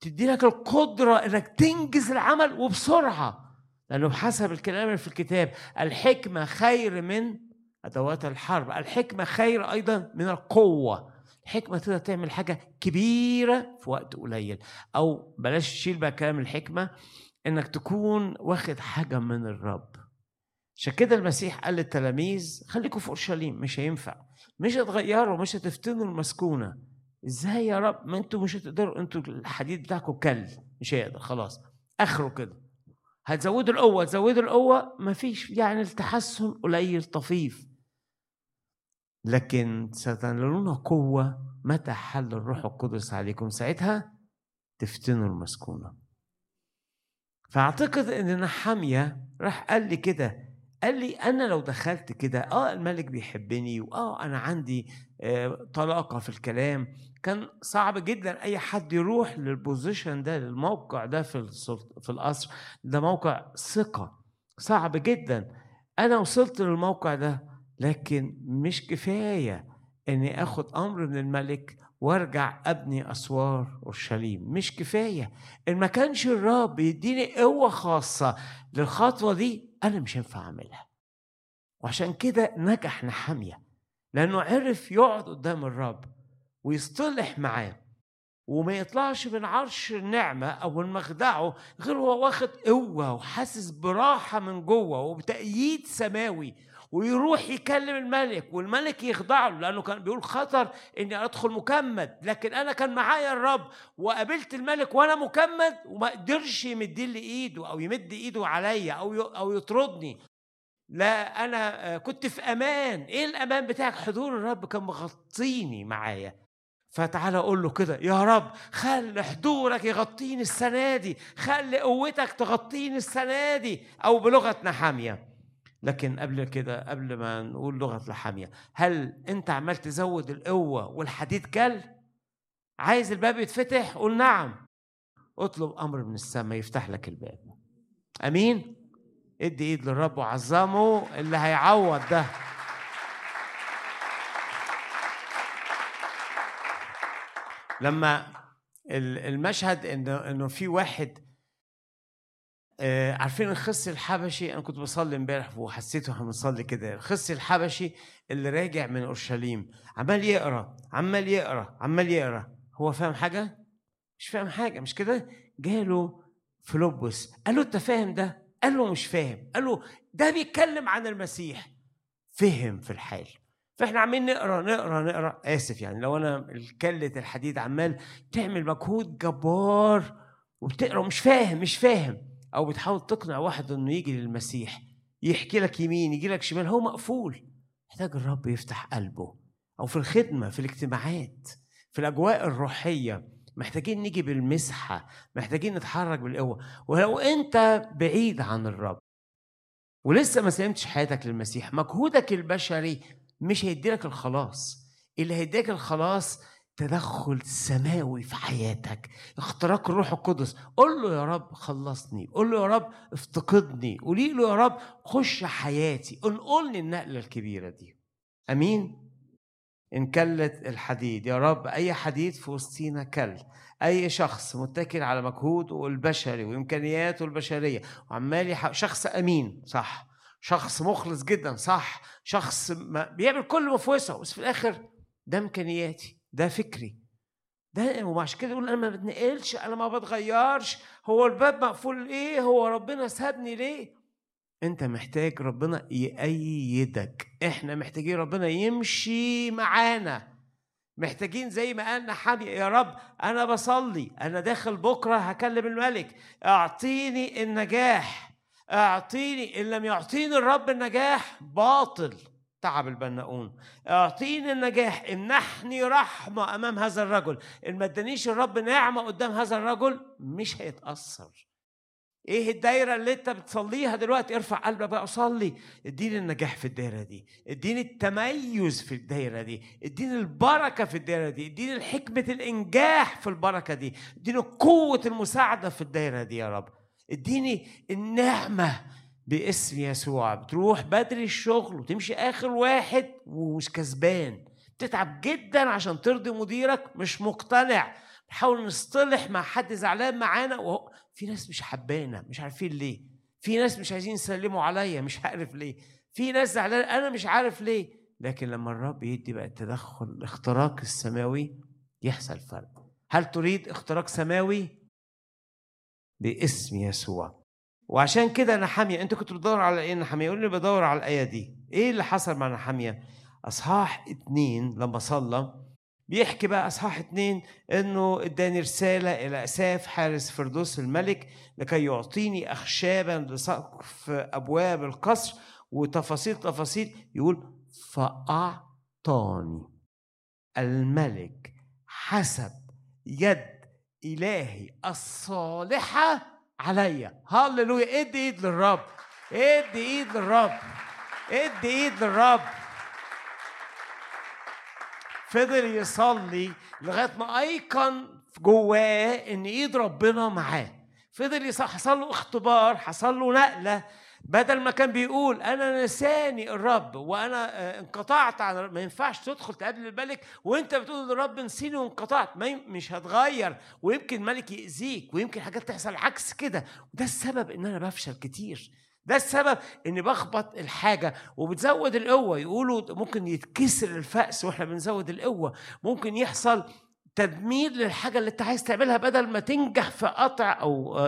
A: تدي لك القدرة إنك تنجز العمل وبسرعة لأنه بحسب الكلام اللي في الكتاب الحكمة خير من أدوات الحرب الحكمة خير أيضا من القوة. الحكمة تقدر تعمل حاجة كبيرة في وقت قليل. أو بلاش تشيل بقى كلام الحكمة إنك تكون واخد حاجة من الرب. عشان كده المسيح قال للتلاميذ خليكم في أورشليم مش هينفع مش هتغيروا مش هتفتنوا المسكونة إزاي يا رب؟ ما أنتوا مش هتقدروا أنتوا الحديد بتاعكم كل مش هيقدر خلاص آخره كده. هتزودوا القوة تزودوا القوة مفيش يعني التحسن قليل طفيف. لكن ستنالون قوة متى حل الروح القدس عليكم؟ ساعتها تفتنوا المسكونة. فأعتقد إن نحامية راح قال لي كده قال لي أنا لو دخلت كده آه الملك بيحبني وآه أنا عندي آه طلاقة في الكلام. كان صعب جدا أي حد يروح لل position ده للموقع ده في في القصر. ده موقع ثقة. صعب جدا. أنا وصلت للموقع ده لكن مش كفاية إني آخد أمر من الملك وأرجع أبني أسوار أورشليم. مش كفاية. إن ما كانش الرب يديني قوة خاصة للخطوة دي أنا مش هينفع أعملها. وعشان كده نجح نحامية لأنه عرف يقعد قدام الرب ويصطلح معاه. وما يطلعش من عرش النعمة أو من مخدعه غير هو واخد قوة وحاسس براحة من جوه وبتأييد سماوي. ويروح يكلم الملك والملك يخضع له لأنه كان بيقول خطر إني أدخل مكمد لكن أنا كان معايا الرب وقابلت الملك وأنا مكمد وما قدرش يمد لي ايده أو يمد إيده عليا أو أو يطردني. لا أنا كنت في أمان. إيه الأمان بتاعك؟ حضور الرب كان مغطيني معايا. فتعالى أقول له كده يا رب خلي حضورك يغطيني السنة دي خلي قوتك تغطيني السنة دي. أو بلغة نحاميه لكن قبل كده قبل ما نقول لغة لحامية هل أنت عمال تزود القوة والحديد كل؟ عايز الباب يتفتح؟ قول نعم اطلب أمر من السماء يفتح لك الباب أمين؟ ادي إيد للرب وعظمه اللي هيعوض ده لما المشهد إنه إنه في واحد آه، عارفين الخص الحبشي؟ أنا كنت بصلي امبارح وحسيت وإحنا بنصلي كده. الخص الحبشي اللي راجع من أورشليم. عمال يقرأ عمال يقرأ عمال يقرأ. هو فاهم حاجة؟ مش فاهم حاجة. مش كده؟ جاله فيلبس قال له أنت فاهم ده؟ قال له مش فاهم. قال له ده بيتكلم عن المسيح. فهم في الحال. فإحنا عمالين نقرأ نقرأ نقرأ. آسف يعني لو أنا كلة الحديد عمال تعمل مجهود جبار وبتقرأ مش فاهم مش فاهم. أو بتحاول تقنع واحد إنه يجي للمسيح يحكي لك يمين يجي لك شمال هو مقفول. محتاج الرب يفتح قلبه. أو في الخدمة في الاجتماعات في الأجواء الروحية. محتاجين نيجي بالمسحة محتاجين نتحرك بالقوة. ولو أنت بعيد عن الرب ولسه ما سلمتش حياتك للمسيح مجهودك البشري مش هيديلك الخلاص. اللي هيديك الخلاص تدخل سماوي في حياتك. اختراق الروح القدس. قول له يا رب خلصني. قول له يا رب افتقدني. قولي له يا رب خش حياتي. انقلني النقلة الكبيرة دي. آمين. إن كلت الحديد. يا رب أي حديد في وسطينا كل أي شخص متكل على مجهوده البشري وإمكانياته البشرية وعمال. شخص أمين. صح. شخص مخلص جدا. صح. شخص ما بيعمل كل ما في وسعه بس في الآخر ده إمكانياتي. ده فكري. ده وعشان كده يقول أنا ما بتنقلش أنا ما بتغيرش. هو الباب مقفول ليه هو ربنا سابني ليه؟ أنت محتاج ربنا يأيدك. إحنا محتاجين ربنا يمشي معانا. محتاجين زي ما قالنا حامي يا رب أنا بصلي أنا داخل بكرة هكلم الملك. أعطيني النجاح. أعطيني إن لم يعطيني الرب النجاح باطل. تعب البناؤون. اعطيني النجاح. امنحني رحمة أمام هذا الرجل. إن ما ادانيش الرب نعمة قدام هذا الرجل مش هيتأثر. إيه الدايرة اللي أنت بتصليها دلوقتي؟ ارفع قلبك بقى صلي اديني النجاح في الدايرة دي. اديني التميز في الدايرة دي. اديني البركة في الدايرة دي. اديني حكمة الإنجاح في البركة دي. اديني قوة المساعدة في الدايرة دي يا رب. اديني النعمة باسم يسوع بتروح بدري الشغل وتمشي آخر واحد ومش كسبان بتتعب جدا عشان ترضي مديرك مش مقتنع. بنحاول نصطلح مع حد زعلان معانا وهو في ناس مش حبانا مش عارفين ليه. في ناس مش عايزين يسلموا عليا مش عارف ليه. في ناس زعلان أنا مش عارف ليه. لكن لما الرب يدي بقى التدخل الاختراق السماوي يحصل فرق. هل تريد اختراق سماوي؟ باسم يسوع. وعشان كده نحامية انت كنت بتدور على إيه نحامية؟ يقول لي بدور على الآية دي. إيه اللي حصل مع نحامية؟ اصحاح اتنين لما صلى بيحكي بقى اصحاح اتنين انه اداني رسالة إلى اساف حارس فردوس الملك لكي يعطيني اخشابا لسقف ابواب القصر وتفاصيل تفاصيل. يقول فأعطاني. الملك حسب يد إلهي الصالحة عليا. هللويا. ادي ايد للرب. ادي ايد للرب. ادي ايد للرب. فضل يصلي لغاية ما أيقن جواه إن إيد ربنا معاه. فضل يصلي حصل له اختبار حصل له نقلة. بدل ما كان بيقول أنا نساني الرب وأنا آه، انقطعت عن ما ينفعش تدخل تقابل الملك وأنت بتقول للرب نسيني وانقطعت. ما مش هتغير ويمكن الملك يأذيك ويمكن حاجات تحصل عكس كده. وده السبب إن أنا بفشل كتير. ده السبب إني بخبط الحاجة وبتزود القوة. يقولوا ممكن يتكسر الفأس وإحنا بنزود القوة. ممكن يحصل تدمير للحاجة اللي أنت عايز تعملها بدل ما تنجح في قطع أو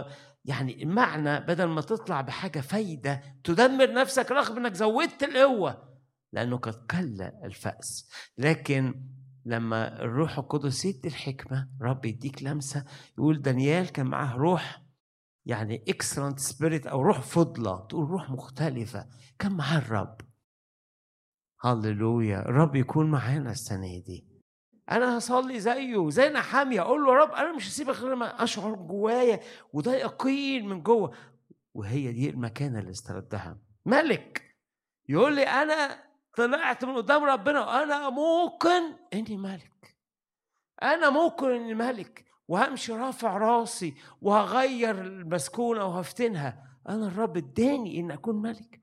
A: يعني المعنى بدل ما تطلع بحاجة فايدة تدمر نفسك رغم إنك زودت القوة لأنه قد قل الفأس. لكن لما الروح القدس يدي الحكمة رب يديك لمسة يقول دانيال كان معاه روح يعني excellent spirit أو روح فاضلة تقول روح مختلفة كان معاه الرب. هللويا الرب يكون معانا السنة دي. أنا هصلي زيه زي نحاميه أقول له يا رب أنا مش هسيبك غير ما أشعر جوايا وده يقين من جوه. وهي دي المكانة اللي استردها. ملك يقول لي أنا طلعت من قدام ربنا وأنا موقن إني ملك. أنا موقن إني ملك. وهمشي رافع راسي وهغير المسكونة وهفتنها. أنا الرب اداني إن أكون ملك.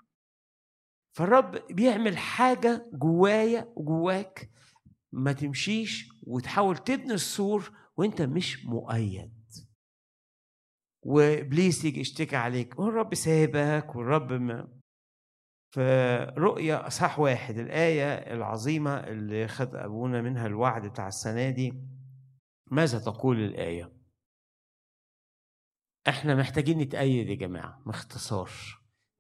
A: فالرب بيعمل حاجة جوايا وجواك. ما تمشيش وتحاول تبني السور وانت مش مؤيد. وإبليس يجي يشتكي عليك والرب سابك والرب ما. في رؤيا أصحاح واحد الآية العظيمة اللي خد أبونا منها الوعد بتاع السنة دي. ماذا تقول الآية؟ إحنا محتاجين نتأيد يا جماعة باختصار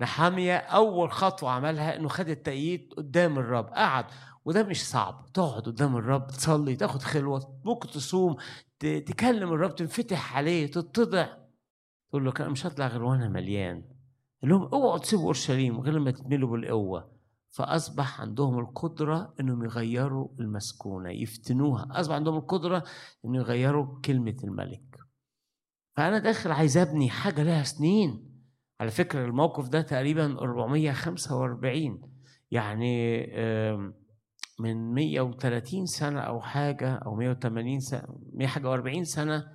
A: نحامية أول خطوة عملها إنه خد التأييد قدام الرب قعد وده مش صعب. تقعد قدام الرب تصلي تاخد خلوة ممكن تصوم تكلم الرب تنفتح عليه تتضع تقول له أنا مش هطلع غير وأنا مليان. لهم أوعوا تسيبوا أورشليم غير لما تتملوا بالقوة. فأصبح عندهم القدرة إنهم يغيروا المسكونة يفتنوها. أصبح عندهم القدرة إنهم يغيروا كلمة الملك. فأنا داخل عايز أبني حاجة لها سنين. على فكرة الموقف ده تقريبا 445 يعني من 130 سنة أو حاجة أو 180 سنة 100 حاجة و40 سنة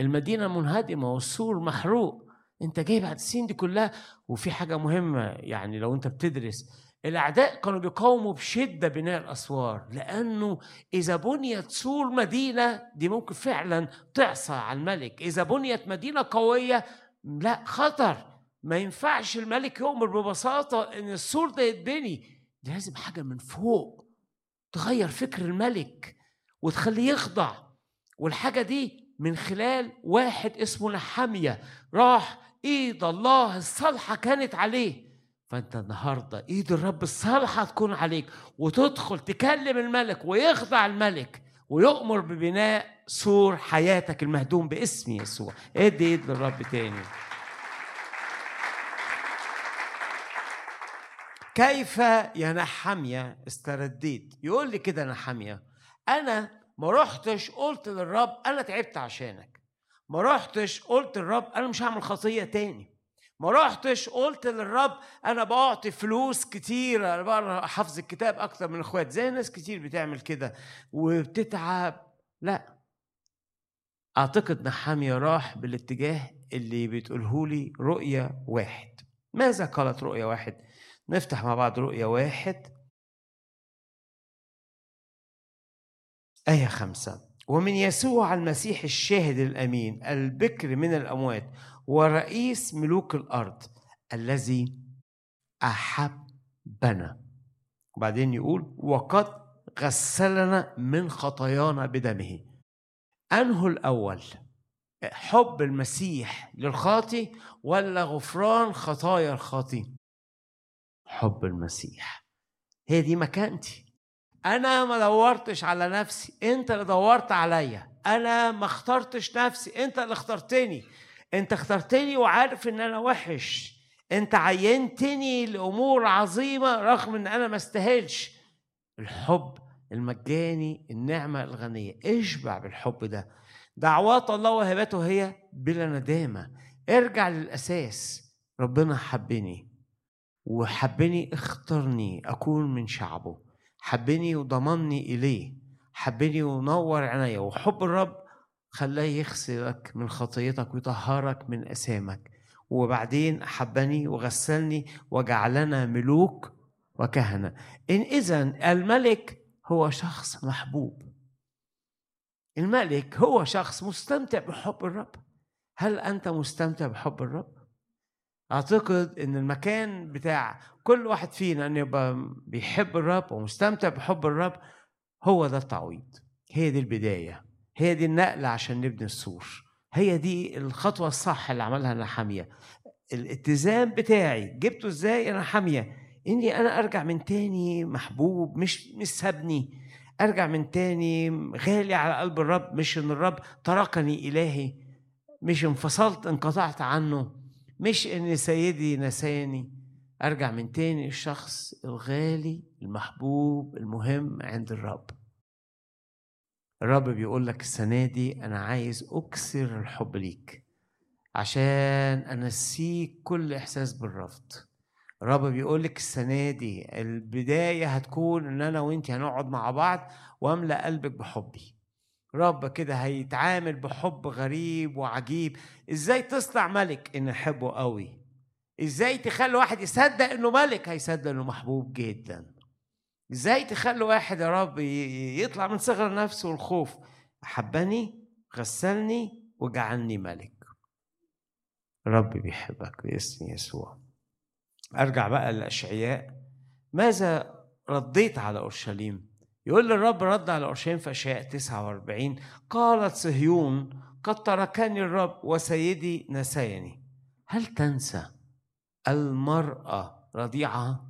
A: المدينة منهدمة والسور محروق. أنت جاي بعد السنين دي كلها وفي حاجة مهمة يعني لو أنت بتدرس الأعداء كانوا بيقاوموا بشدة بناء الأسوار لأنه إذا بنيت سور مدينة دي ممكن فعلا تعصى على الملك. إذا بنيت مدينة قوية لا خطر. ما ينفعش الملك يؤمر ببساطة إن السور ده يتبني. لازم حاجة من فوق. تغير فكر الملك وتخليه يخضع. والحاجة دي من خلال واحد اسمه نحامية راح إيد الله الصالحة كانت عليه. فأنت النهاردة إيد الرب الصالحة تكون عليك وتدخل تكلم الملك ويخضع الملك ويؤمر ببناء سور حياتك المهدوم باسم يسوع. ادي إيد للرب تاني. كيف يا نحمية استرديت؟ يقول لي كده نحمية أنا ما رحتش قلت للرب أنا تعبت عشانك. ما رحتش قلت للرب أنا مش هعمل خطية تاني. ما رحتش قلت للرب أنا بعطي فلوس كتير أنا بقرأ حفظ الكتاب أكتر من إخوات زي ناس كتير بتعمل كده وبتتعب. لا. أعتقد نحامية راح بالاتجاه اللي بتقوله لي رؤية واحد. ماذا قالت رؤية واحد؟ نفتح مع بعض رؤية واحد. آية خمسة. ومن يسوع المسيح الشاهد الأمين البكر من الأموات ورئيس ملوك الأرض الذي أحبنا. وبعدين يقول وقد غسلنا من خطايانا بدمه. أنه الأول؟ حب المسيح للخاطي ولا غفران خطايا الخاطي حب المسيح. هي دي مكانتي. أنا ما دورتش على نفسي أنت اللي دورت عليا. أنا ما اخترتش نفسي أنت اللي اخترتني. أنت اخترتني وعارف إن أنا وحش. أنت عينتني لأمور عظيمة رغم إن أنا ما استاهلش. الحب المجاني النعمة الغنية. اشبع بالحب ده. دعوات الله وهباته هي بلا ندامة. ارجع للأساس. ربنا حبني. وحبني اختارني أكون من شعبه. حبني وضمني إليه. حبني ونور عينيا. وحب الرب خلاه يغسلك من خطيتك ويطهرك من اثامك وبعدين احبني وغسلني وجعلنا ملوك وكهنة. إن اذا الملك هو شخص محبوب. الملك هو شخص مستمتع بحب الرب. هل أنت مستمتع بحب الرب؟ أعتقد إن المكان بتاع كل واحد فينا ان يبقى بيحب الرب ومستمتع بحب الرب هو ده التعويض. هي دي البداية. هي دي النقلة عشان نبني السور. هي دي الخطوة الصح اللي عملها نحاميه الاتزان بتاعي جبته إزاي أنا حامية؟ إني أنا أرجع من تاني محبوب مش مش سابني. أرجع من تاني غالي على قلب الرب مش إن الرب تركني إلهي. مش انفصلت انقطعت عنه. مش إن سيدي نساني. أرجع من تاني الشخص الغالي المحبوب المهم عند الرب. الرب بيقول لك السنة دي أنا عايز أكسر الحب ليك عشان أنسيك كل إحساس بالرفض. الرب بيقول لك السنة دي البداية هتكون إن أنا وأنت هنقعد مع بعض وأملأ قلبك بحبي. رب كده هيتعامل بحب غريب وعجيب. إزاي تصنع ملك إن احبه قوي؟ إزاي تخلي واحد يصدق إنه ملك هيصدق إنه محبوب جدا؟ إزاي تخلي واحد يا رب يطلع من صغر نفسه والخوف؟ أحبني غسلني وجعلني ملك. رب بيحبك باسم يسوع. أرجع بقى للأشعياء. ماذا رديت على أورشليم؟ يقول الرب رد على أورشليم في أشياء 49 قالت صهيون قد تركني الرب وسيدي نسيني. هل تنسى المرأة رضيعها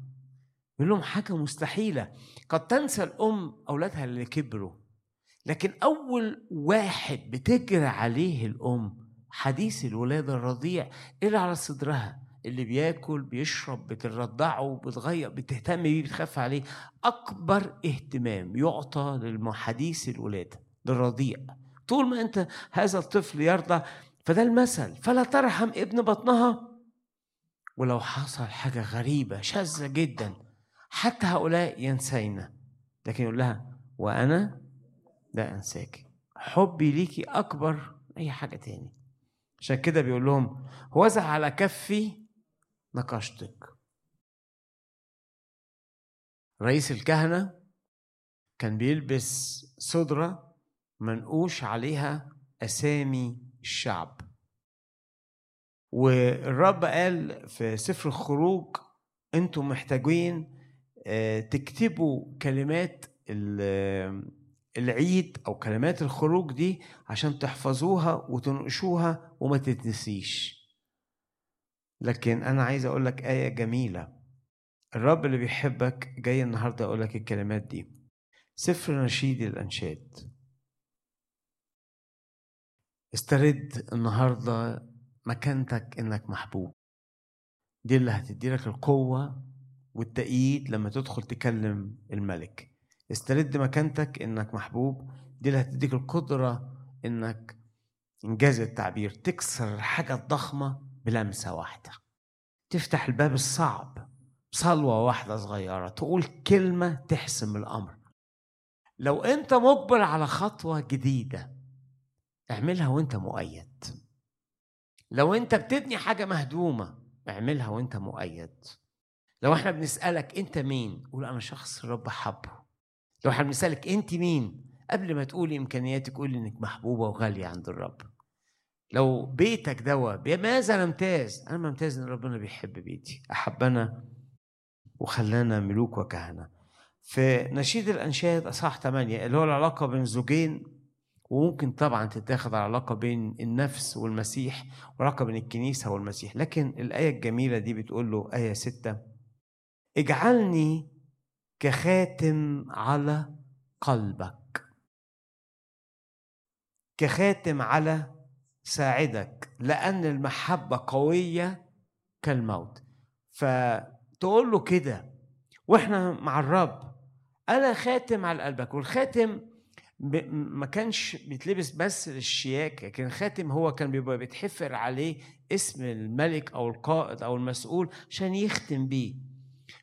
A: يقول لهم حاجة مستحيلة. قد تنسى الأم أولادها اللي كبروا لكن أول واحد بتجري عليه الأم حديث الولادة الرضيع اللي على صدرها؟ اللي بياكل بيشرب بترضعه بتغير بتهتم بيه بتخاف عليه. أكبر اهتمام يعطى للحديث الولادة للرضيع. طول ما أنت هذا الطفل يرضع فده المثل. فلا ترحم ابن بطنها. ولو حصل حاجة غريبة شاذة جدا حتى هؤلاء ينسينا. لكن يقول لها وأنا؟ لا أنساك. حبي ليكي أكبر أي حاجة تاني. عشان كده بيقول لهم وزع على كفي نقشتك رئيس الكهنة كان بيلبس صدرة منقوش عليها أسامي الشعب. والرب قال في سفر الخروج أنتم محتاجين آه، تكتبوا كلمات العيد أو كلمات الخروج دي عشان تحفظوها وتنقشوها وما تتنسيش. لكن أنا عايز أقول لك آية جميلة. الرب اللي بيحبك جاي النهارده أقول لك الكلمات دي سفر نشيد الأنشاد استرد النهارده مكانتك إنك محبوب. دي اللي هتدي لك القوة والتأييد لما تدخل تكلم الملك. استرد مكانتك إنك محبوب. دي اللي هتديك القدرة إنك إنجاز التعبير. تكسر الحاجة الضخمة بلمسة واحدة. تفتح الباب الصعب بصلوة واحدة صغيرة تقول كلمة تحسم الأمر. لو أنت مقبل على خطوة جديدة اعملها وأنت مؤيد. لو أنت بتبني حاجة مهدومة اعملها وأنت مؤيد. لو إحنا بنسألك أنت مين قول أنا شخص الرب حبه. لو إحنا بنسألك أنت مين قبل ما تقولي إمكانياتك قولي إنك محبوبة وغالية عند الرب. لو بيتك دوا بماذا نمتاز أنا ممتاز إن ربنا بيحب بيتي. أحبنا وخلانا ملوك وكهنة. في نشيد الأنشاد أصحاح 8 اللي هو العلاقة بين زوجين وممكن طبعا تتاخد على علاقة بين النفس والمسيح وعلاقة بين الكنيسة والمسيح. لكن الآية الجميلة دي بتقول له آية ستة اجعلني كخاتم على قلبك. كخاتم على ساعدك لأن المحبة قوية كالموت. فتقول له كده وإحنا مع الرب أنا خاتم على قلبك؟ والخاتم ما كانش بيتلبس بس للشياكة لكن الخاتم هو كان بيبقى بيتحفر عليه اسم الملك أو القائد أو المسؤول عشان يختم بيه.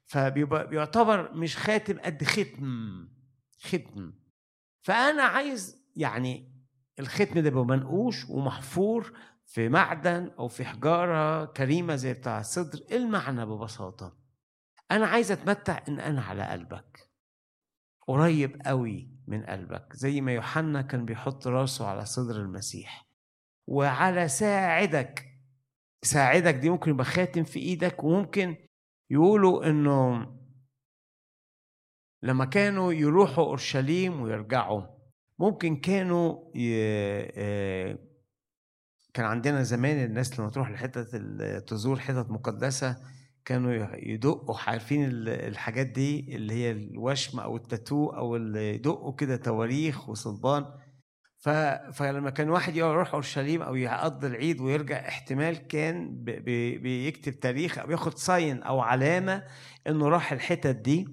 A: فبيبقى بيعتبر مش خاتم قد ختم ختم. فأنا عايز يعني الختم ده يبقى منقوش ومحفور في معدن أو في حجارة كريمة زي بتاع الصدر المعنى ببساطة. أنا عايز أتمتع إن أنا على قلبك. قريب قوي من قلبك زي ما يوحنا كان بيحط راسه على صدر المسيح. وعلى ساعدك. ساعدك دي ممكن يبقى خاتم في إيدك وممكن يقولوا إنه لما كانوا يروحوا أورشليم ويرجعوا. ممكن كانوا كان عندنا زمان الناس لما تروح لحته تزور حتت مقدسة كانوا يدقوا عارفين الحاجات دي اللي هي الوشم أو التاتو أو اللي يدقوا كده تواريخ وصلبان. فلما كان واحد يروح أورشليم أو يقضي العيد ويرجع احتمال كان بي... بيكتب تاريخ أو ياخد sign أو علامة إنه راح الحتت دي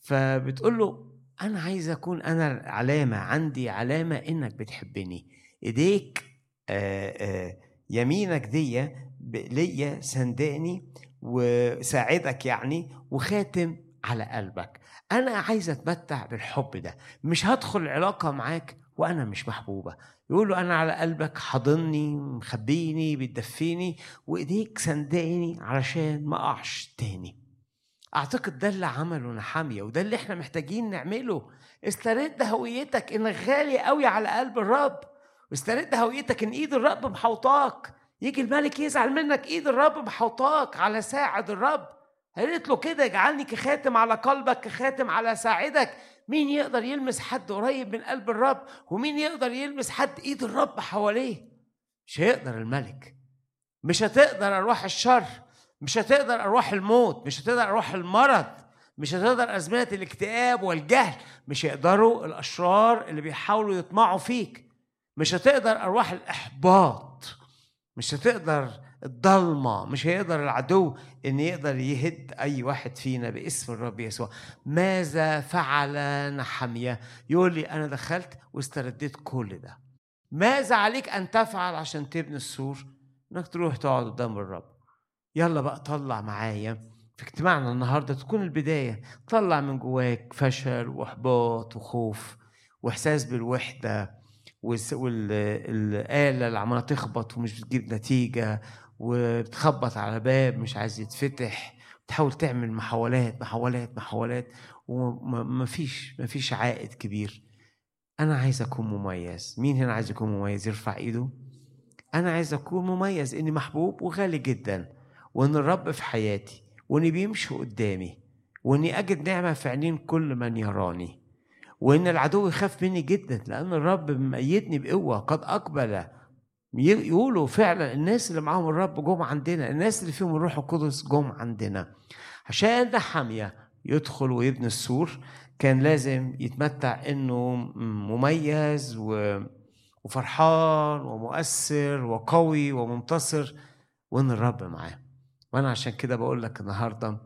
A: فبتقول له أنا عايز أكون أنا علامة عندي علامة إنك بتحبني. إيديك آآ آآ يمينك دي ليا سنداني وساعدك يعني وخاتم على قلبك. أنا عايز أتمتع بالحب ده. مش هدخل العلاقه معاك وأنا مش محبوبة. يقول له أنا على قلبك حاضني مخبيني بتدفيني وإيديك سنداني علشان ما أقعش تاني. أعتقد ده اللي عمله نحامية وده اللي إحنا محتاجين نعمله. استرد هويتك انك غالي قوي على قلب الرب. واسترد هويتك إن إيد الرب محوطاك. يجي الملك يزعل منك إيد الرب محوطاك على ساعد الرب. قالت له كده اجعلني كخاتم على قلبك كخاتم على ساعدك. مين يقدر يلمس حد قريب من قلب الرب؟ ومين يقدر يلمس حد إيد الرب حواليه؟ مش هيقدر الملك. مش هتقدر أرواح الشر. مش هتقدر أرواح الموت مش هتقدر أرواح المرض مش هتقدر أزمنة الاكتئاب والجهل مش هيقدروا الأشرار اللي بيحاولوا يطمعوا فيك. مش هتقدر أرواح الإحباط مش هتقدر الضلمة مش هيقدر العدو إن يقدر يهد أي واحد فينا باسم الرب يسوع. ماذا فعل نحمية؟ يقول لي أنا دخلت واسترديت كل ده. ماذا عليك أن تفعل عشان تبني السور؟ إنك تروح تقعد قدام الرب. يلا بقى طلع معايا. في اجتماعنا النهارده تكون البداية طلع من جواك فشل وإحباط وخوف وإحساس بالوحدة والآلة اللي عمالة تخبط ومش بتجيب نتيجة وبتخبط على باب مش عايز يتفتح. تحاول تعمل محاولات محاولات محاولات ومفيش مفيش عائد كبير. أنا عايز أكون مميز. مين هنا عايز يكون مميز؟ يرفع إيده. أنا عايز أكون مميز إني محبوب وغالي جدا. وإن الرب في حياتي وإني بيمشي قدامي وإني أجد نعمة في عينين كل من يراني وإن العدو يخاف مني جدا لأن الرب مأيدني بقوة قد أقبل يقولوا فعلا الناس اللي معاهم الرب جم عندنا الناس اللي فيهم الروح القدس جم عندنا. عشان ده حامية يدخل ويبني السور كان لازم يتمتع إنه مميز وفرحان ومؤثر وقوي ومنتصر وإن الرب معاه. وأنا عشان كده بقول لك النهارده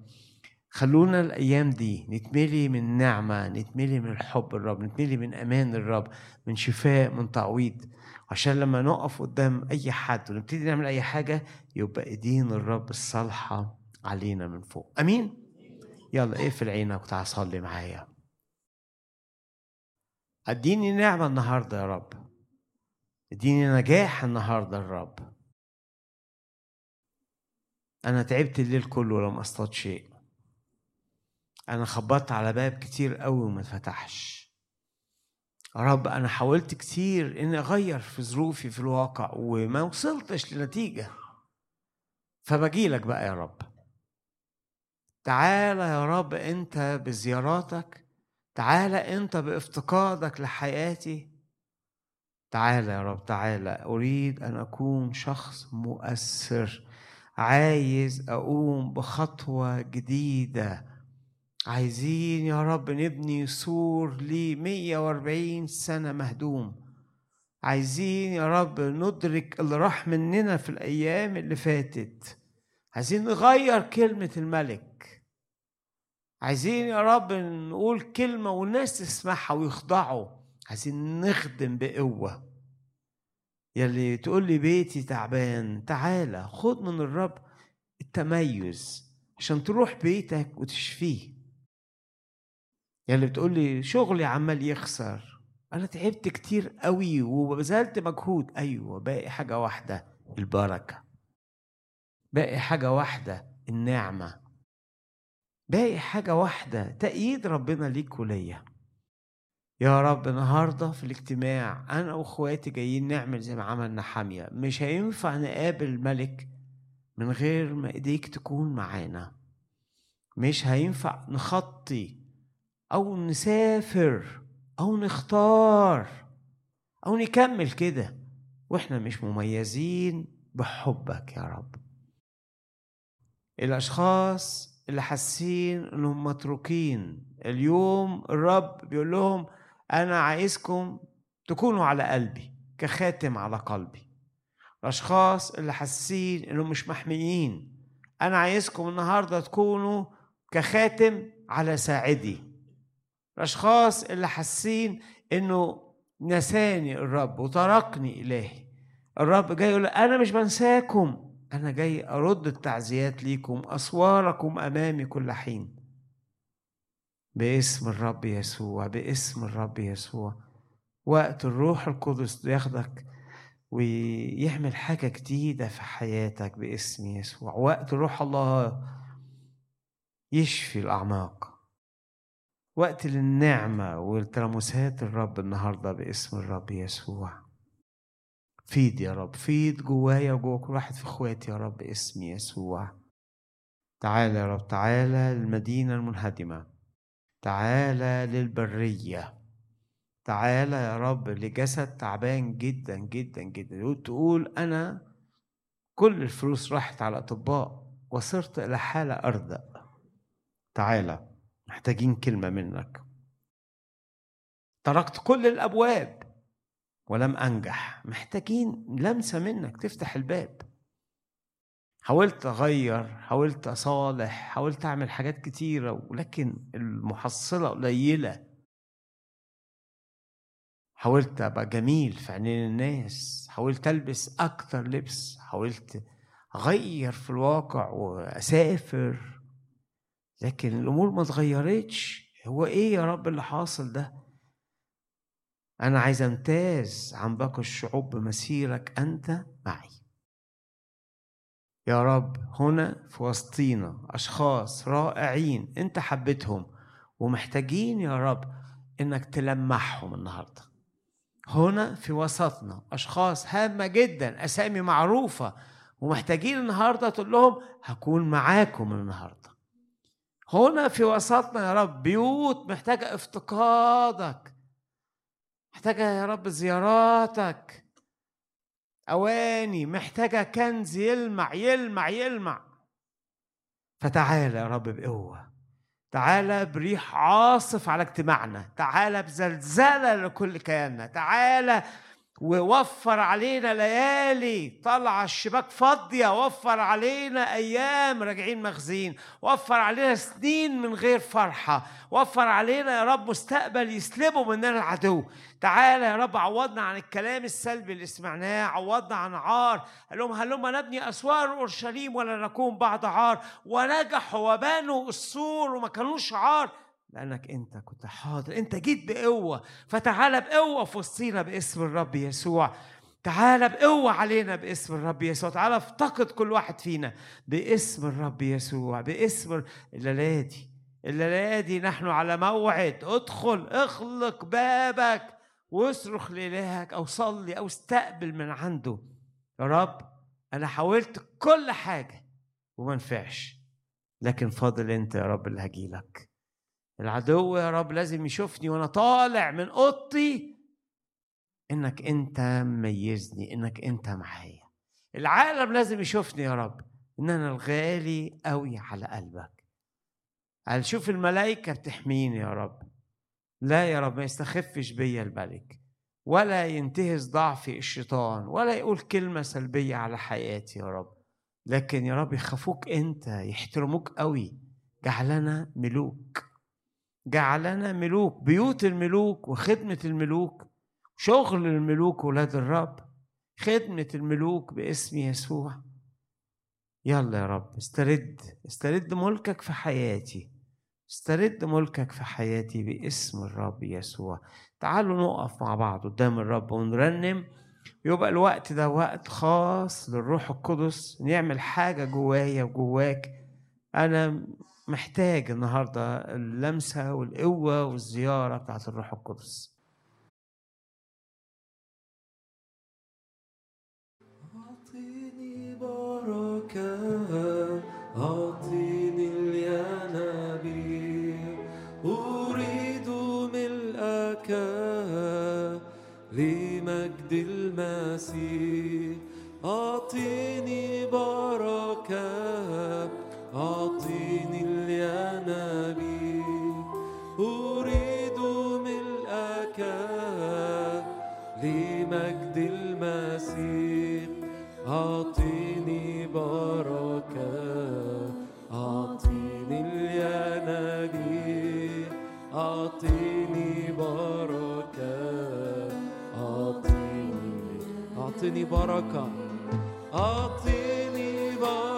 A: خلونا الأيام دي نتملي من نعمة نتملي من الحب الرب نتملي من أمان الرب من شفاء من تعويض. عشان لما نقف قدام أي حد ونبتدي نعمل أي حاجة يبقى إيدين الرب الصالحه علينا من فوق. آمين؟ يلا اقفل عينك وتعال صلي معايا. اديني نعمة النهارده يا رب. اديني نجاح النهارده الرب أنا تعبت الليل كله ولم اصطاد شيء. أنا خبطت على باب كتير قوي وما اتفتحش. رب أنا حاولت كتير إني أغير في ظروفي في الواقع وما وصلتش لنتيجة. فبجيلك بقى يا رب. تعالى يا رب أنت بزياراتك تعالى أنت بافتقادك لحياتي. تعالى يا رب تعالى أريد أن أكون شخص مؤثر. عايز أقوم بخطوة جديدة. عايزين يا رب نبني سور ل 140 سنة مهدوم. عايزين يا رب ندرك اللي راح مننا في الأيام اللي فاتت. عايزين نغير كلمة الملك. عايزين يا رب نقول كلمة والناس تسمعها ويخضعوا. عايزين نخدم بقوة. يلي تقول لي بيتي تعبان تعالى خد من الرب التميز عشان تروح بيتك وتشفيه. اللي بتقول لي شغلي عمال يخسر. أنا تعبت كتير قوي وبذلت مجهود. أيوه باقي حاجة واحدة البركة. باقي حاجة واحدة النعمة. باقي حاجة واحدة تأييد ربنا ليك وليا. يا رب النهارده في الاجتماع أنا وإخواتي جايين نعمل زي ما عملنا حامية. مش هينفع نقابل الملك من غير ما إيديك تكون معانا. مش هينفع نخطي أو نسافر أو نختار أو نكمل كده. وإحنا مش مميزين بحبك يا رب. الأشخاص اللي حاسين إنهم متروكين اليوم الرب بيقول لهم أنا عايزكم تكونوا على قلبي كخاتم على قلبي. الأشخاص اللي حاسين إنهم مش محميين أنا عايزكم النهاردة تكونوا كخاتم على ساعدي. الأشخاص اللي حاسين إنه نساني الرب وتركني إلهي. الرب جاي يقول أنا مش بنساكم أنا جاي أرد التعزيات ليكم أسواركم أمامي كل حين. باسم الرب يسوع باسم الرب يسوع. وقت الروح القدس ياخدك ويعمل حاجة جديدة في حياتك باسم يسوع. وقت روح الله يشفي الأعماق. وقت للنعمة والتلامسات الرب النهاردة باسم الرب يسوع. فيد يا رب فيد جوايا وجوا كل واحد في إخواتي يا رب باسم يسوع. تعالى يا رب تعالى للمدينة المنهدمة. تعالى للبرية. تعالى يا رب لجسد تعبان جدا جدا جدا. تقول أنا كل الفلوس راحت على أطباء وصرت إلى حالة أردأ تعالى محتاجين كلمة منك. تركت كل الأبواب ولم أنجح. محتاجين لمسة منك تفتح الباب. حاولت أغير حاولت أصالح حاولت أعمل حاجات كتيرة ولكن المحصلة قليلة. حاولت أبقى جميل في عينين الناس حاولت ألبس أكتر لبس حاولت أغير في الواقع وأسافر. لكن الأمور ما اتغيرتش. هو إيه يا رب اللي حاصل ده؟ أنا عايز أمتاز عن باقي الشعوب بمسيرك أنت معي. يا رب هنا في وسطينا أشخاص رائعين أنت حبيتهم ومحتاجين يا رب إنك تلمحهم النهارده. هنا في وسطنا أشخاص هامة جدا أسامي معروفة ومحتاجين النهاردة تقول لهم هكون معاكم النهاردة. هنا في وسطنا يا رب بيوت محتاجة افتقادك محتاجة يا رب زياراتك. أواني محتاجة كنز يلمع يلمع يلمع. فتعالى يا رب بقوة. تعالى بريح عاصف على اجتماعنا. تعالى بزلزلة لكل كياننا. تعالى ووفر علينا ليالي. طلع الشباك فاضية وفر علينا أيام راجعين مخزين. وفر علينا سنين من غير فرحة. وفر علينا يا رب مستقبل يسلبه مننا العدو تعالى يا رب عوضنا عن الكلام السلبي اللي سمعناه. عوضنا عن عار. قال لهم هلما نبني أسوار أورشليم ولا نكون بعد عار. ونجحوا وبنوا السور وما كانوش عار. لأنك أنت كنت حاضر. أنت جيت بقوة. فتعالى بقوة في وسطينا باسم الرب يسوع. تعالى بقوة علينا باسم الرب يسوع. تعالى افتقد كل واحد فينا باسم الرب يسوع باسم الليلة دي نحن على موعد. ادخل اخلق بابك واصرخ لإلهك أو صلي أو استقبل من عنده. يا رب أنا حاولت كل حاجة وما نفعش. لكن فاضل أنت يا رب اللي هجيلك. العدو يا رب لازم يشوفني وأنا طالع من أوضتي إنك أنت مميزني إنك أنت معايا. العالم لازم يشوفني يا رب إن أنا الغالي قوي على قلبك. قال شوف الملائكة بتحميني يا رب. لا يا رب ما يستخفش بيا الملك ولا ينتهز ضعفي الشيطان ولا يقول كلمة سلبية على حياتي يا رب. لكن يا رب يخافوك أنت يحترموك قوي جعلنا ملوك. جعلنا ملوك بيوت الملوك وخدمة الملوك شغل الملوك ولاد الرب خدمة الملوك باسم يسوع. يلا يا رب استرد استرد ملكك في حياتي. استرد ملكك في حياتي باسم الرب يسوع. تعالوا نقف مع بعض قدام الرب ونرنم. يبقى الوقت ده وقت خاص للروح القدس نعمل حاجة جوايا وجواك. أنا محتاج النهارده اللمسة والقوة والزيارة بتاعت الروح القدس.
B: أعطيني بركة أعطيني الينابيع أريد ملءك لمجد المسيح. أعطيني بركة أريد ملءك لمجد المسيح. أعطيني بركة أعطيني الينابيع أعطيني بركة أعطيني أعطيني بركة أعطيني بركة.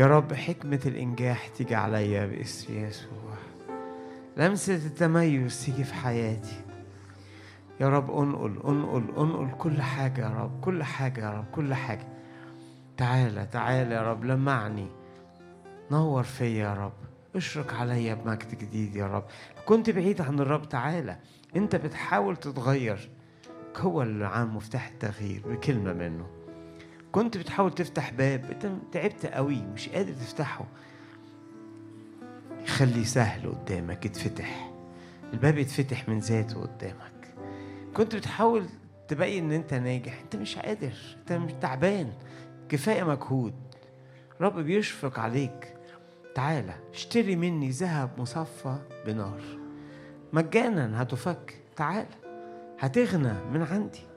B: يا
A: رب حكمة الإنجاح تيجي عليا باسم يسوع. لمسة التميز تيجي في حياتي. يا رب أنقل أنقل أنقل كل حاجة يا رب كل حاجة يا رب كل حاجة. تعالى تعالى يا رب لمعني. نور فيا يا رب. اشرق عليا بمجد جديد يا رب. كنت بعيد عن الرب تعالى. أنت بتحاول تتغير. هو اللي عن مفتاح التغيير بكلمة منه. كنت بتحاول تفتح باب انت تعبت قوي مش قادر تفتحه. خليه سهل قدامك يتفتح. الباب يتفتح من ذاته قدامك. كنت بتحاول تبين ان انت ناجح انت مش قادر انت مش تعبان. كفاية مجهود. رب بيشفق عليك. تعالى اشتري مني ذهب مصفى بنار. مجانا هتفك. تعالى هتغنى من عندي.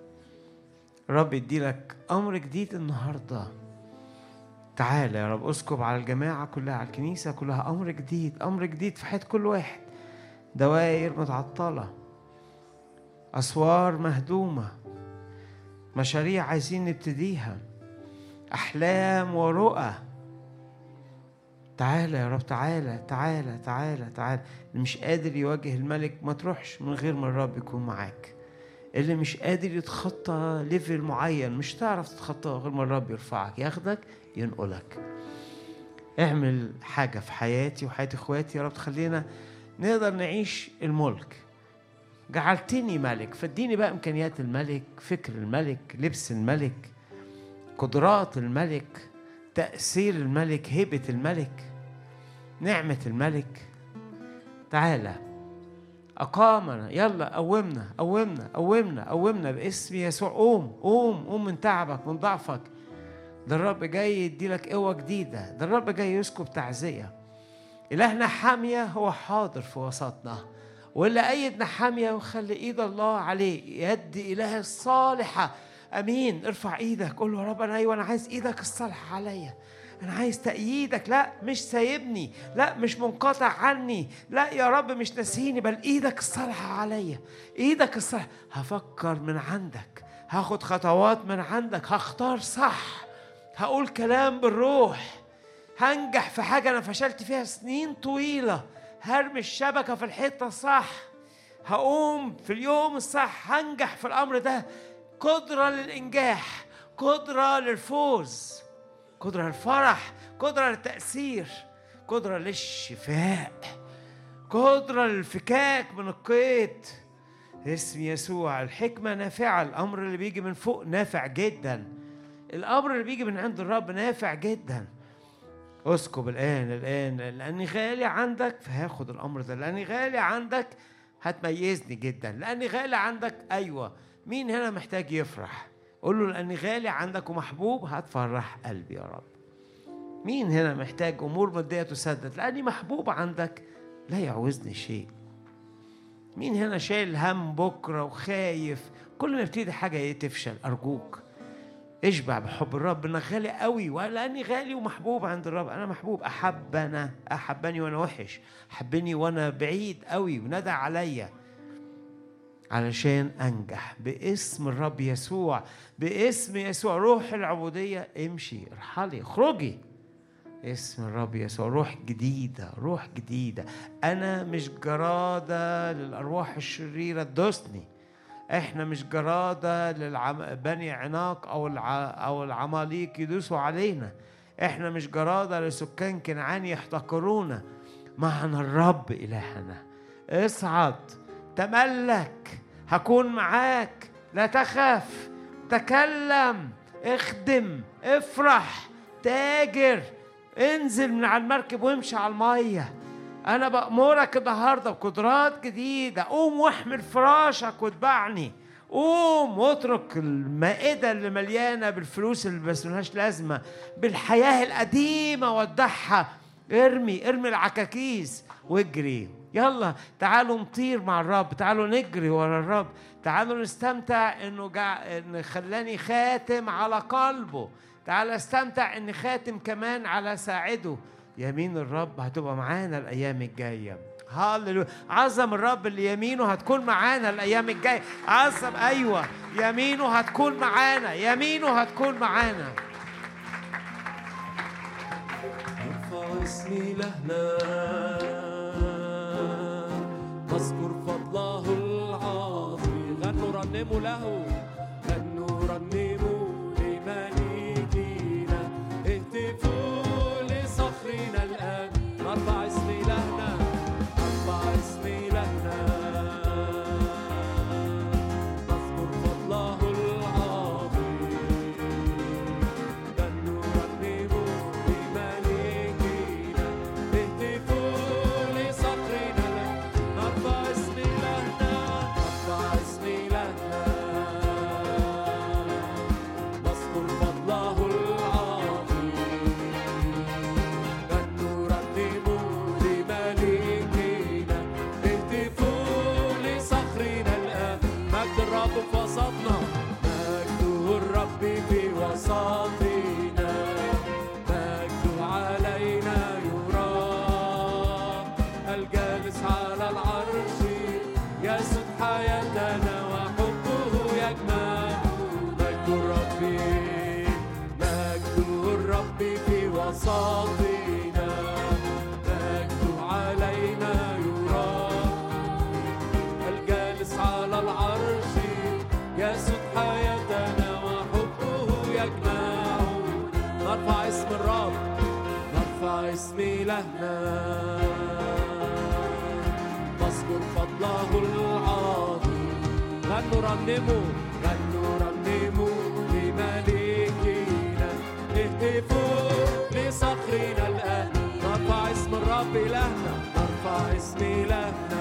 A: رب يديلك أمر جديد النهارده. تعالى يا رب اسكب على الجماعة كلها على الكنيسة كلها أمر جديد أمر جديد في حياة كل واحد. دوائر متعطلة أسوار مهدومة مشاريع عايزين نبتديها أحلام ورؤى. تعالى يا رب تعالى تعالى تعالى تعالى اللي مش قادر يواجه الملك ما تروحش من غير ما الرب يكون معاك. اللي مش قادر يتخطى ليفل معين مش تعرف تتخطاه غير ما الرب يرفعك ياخدك ينقلك. اعمل حاجة في حياتي وحياة إخواتي يا رب تخلينا نقدر نعيش الملك. جعلتني ملك فاديني بقى إمكانيات الملك فكر الملك لبس الملك قدرات الملك تأثير الملك هيبة الملك نعمة الملك. تعالى أقامنا يلا قومنا قومنا قومنا قومنا باسم يسوع. قوم قوم قوم من تعبك من ضعفك. ده الرب جاي يديلك قوة جديدة. ده الرب جاي يسكب تعزية. إلهنا حامية هو حاضر في وسطنا. واللي أيدنا حامية وخلي إيد الله عليه يد إله الصالحة أمين. ارفع إيدك قول له رب أنا أيوة أنا عايز إيدك الصالحة عليا. أنا عايز تأييدك. لا مش سايبني. لا مش منقطع عني. لا يا رب مش ناسيني بل إيدك الصالحة عليا. إيدك الصالحة. هفكر من عندك. هاخد خطوات من عندك. هختار صح. هقول كلام بالروح. هنجح في حاجة أنا فشلت فيها سنين طويلة. هرمي الشبكة في الحتة الصح هقوم في اليوم الصح. هنجح في الأمر ده. قدرة للإنجاح. قدرة للفوز. قدرة للفرح قدرة للتأثير قدرة للشفاء قدرة للفكاك من القيد. اسم يسوع الحكمة نافعة الأمر اللي بيجي من فوق نافع جدا. الأمر اللي بيجي من عند الرب نافع جدا. اسكب الآن الآن لأني غالي عندك فهاخد الأمر ده. لأني غالي عندك هتميزني جدا. لأني غالي عندك أيوة. مين هنا محتاج يفرح؟ قول له لأني غالي عندك ومحبوب هتفرح قلبي يا رب. مين هنا محتاج أمور مادية تسدد؟ لأني محبوب عندك لا يعوزني شيء. مين هنا شايل هم بكرة وخايف؟ كل ما يبتدي حاجة تفشل؟ أرجوك. اشبع بحب الرب أنا غالي قوي ولأني غالي ومحبوب عند الرب. أنا محبوب أحبنا أحبني وأنا وحش حبني وأنا بعيد قوي وندى عليا. علشان أنجح. باسم الرب يسوع باسم يسوع. روح العبودية امشي ارحلي اخرجي. اسم الرب يسوع روح جديدة روح جديدة. أنا مش جرادة للأرواح الشريرة تدوسني. إحنا مش جرادة لبني عناق أو الع... أو العماليق يدوسوا علينا. إحنا مش جرادة لسكان كنعان يحتقرونا. معنا الرب إلهنا. اصعد تملك. هكون معاك. لا تخف. تكلم. اخدم. افرح. تاجر. انزل من على المركب وامشي على المية. أنا بأمرك النهارده بقدرات جديدة. قوم واحمل فراشك واتبعني. قوم واترك المائدة اللي مليانة بالفلوس اللي بس ملهاش لازمة بالحياة القديمة ودعها ارمي ارمي العكاكيز واجري. يلا تعالوا نطير مع الرب تعالوا نجري ورا الرب. تعالوا نستمتع إنه جا... إن خلاني خاتم على قلبه. تعال استمتع ان خاتم كمان على ساعده. يمين الرب هتبقى معانا الأيام الجاية. هاللويا عظم الرب اللي يمينه هتكون معانا الأيام الجاية. عظم أيوه يمينه هتكون معانا يمينه هتكون معانا.
B: ارفع اسمي لهنا Mulajo. إلهنا نذكر فضله العظيم لن نرنمه لن نرنمه لملكنا اهتفوا لصخرنا الآن. نرفع اسم الرب إلهنا نرفع اسم إلهنا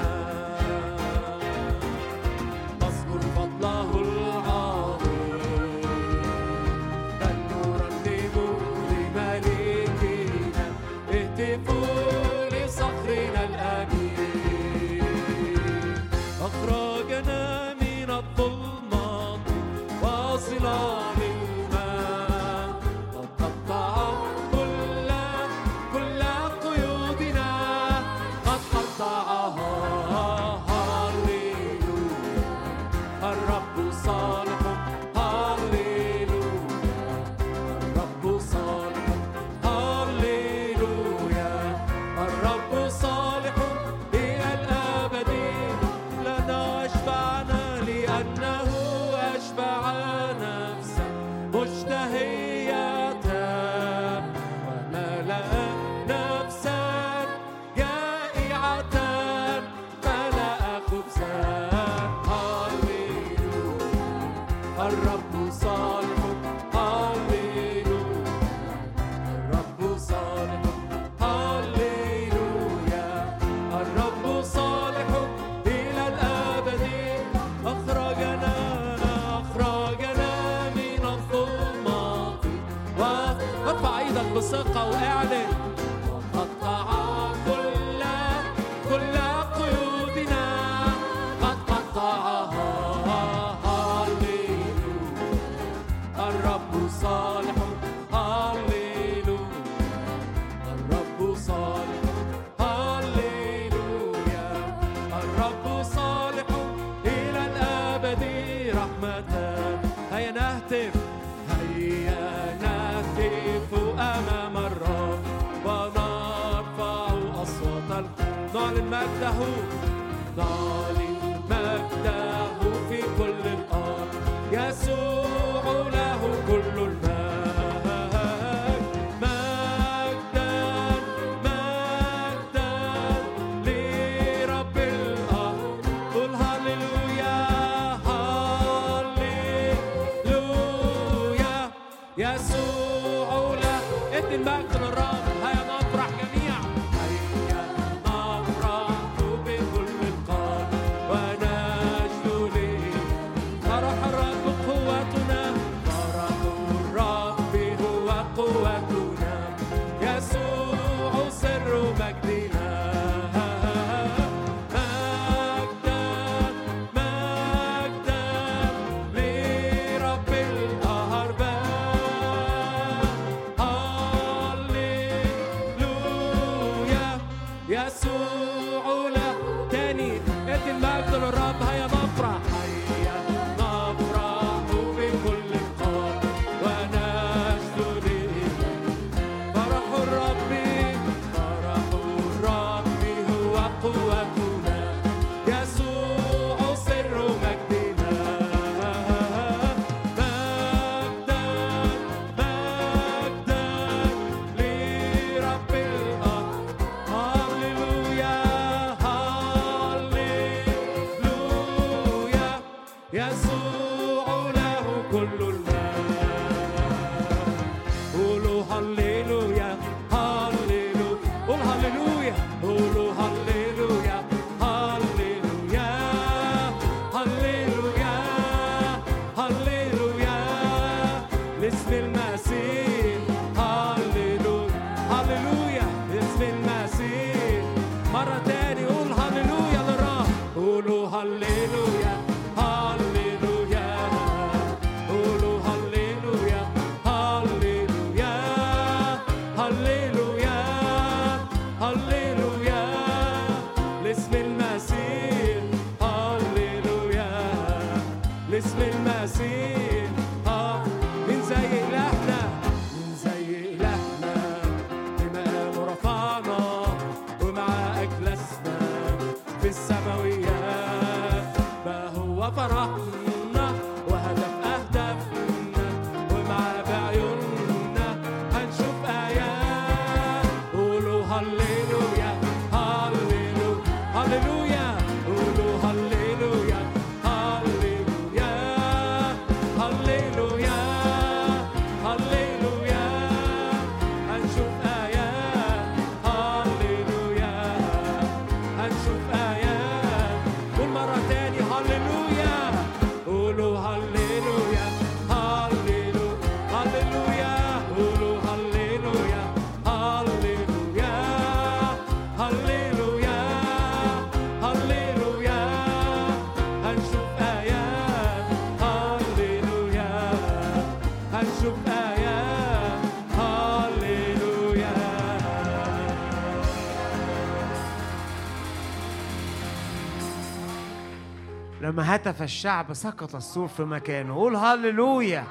A: لما هتف الشعب سقط السور في مكانه. قول هللويا.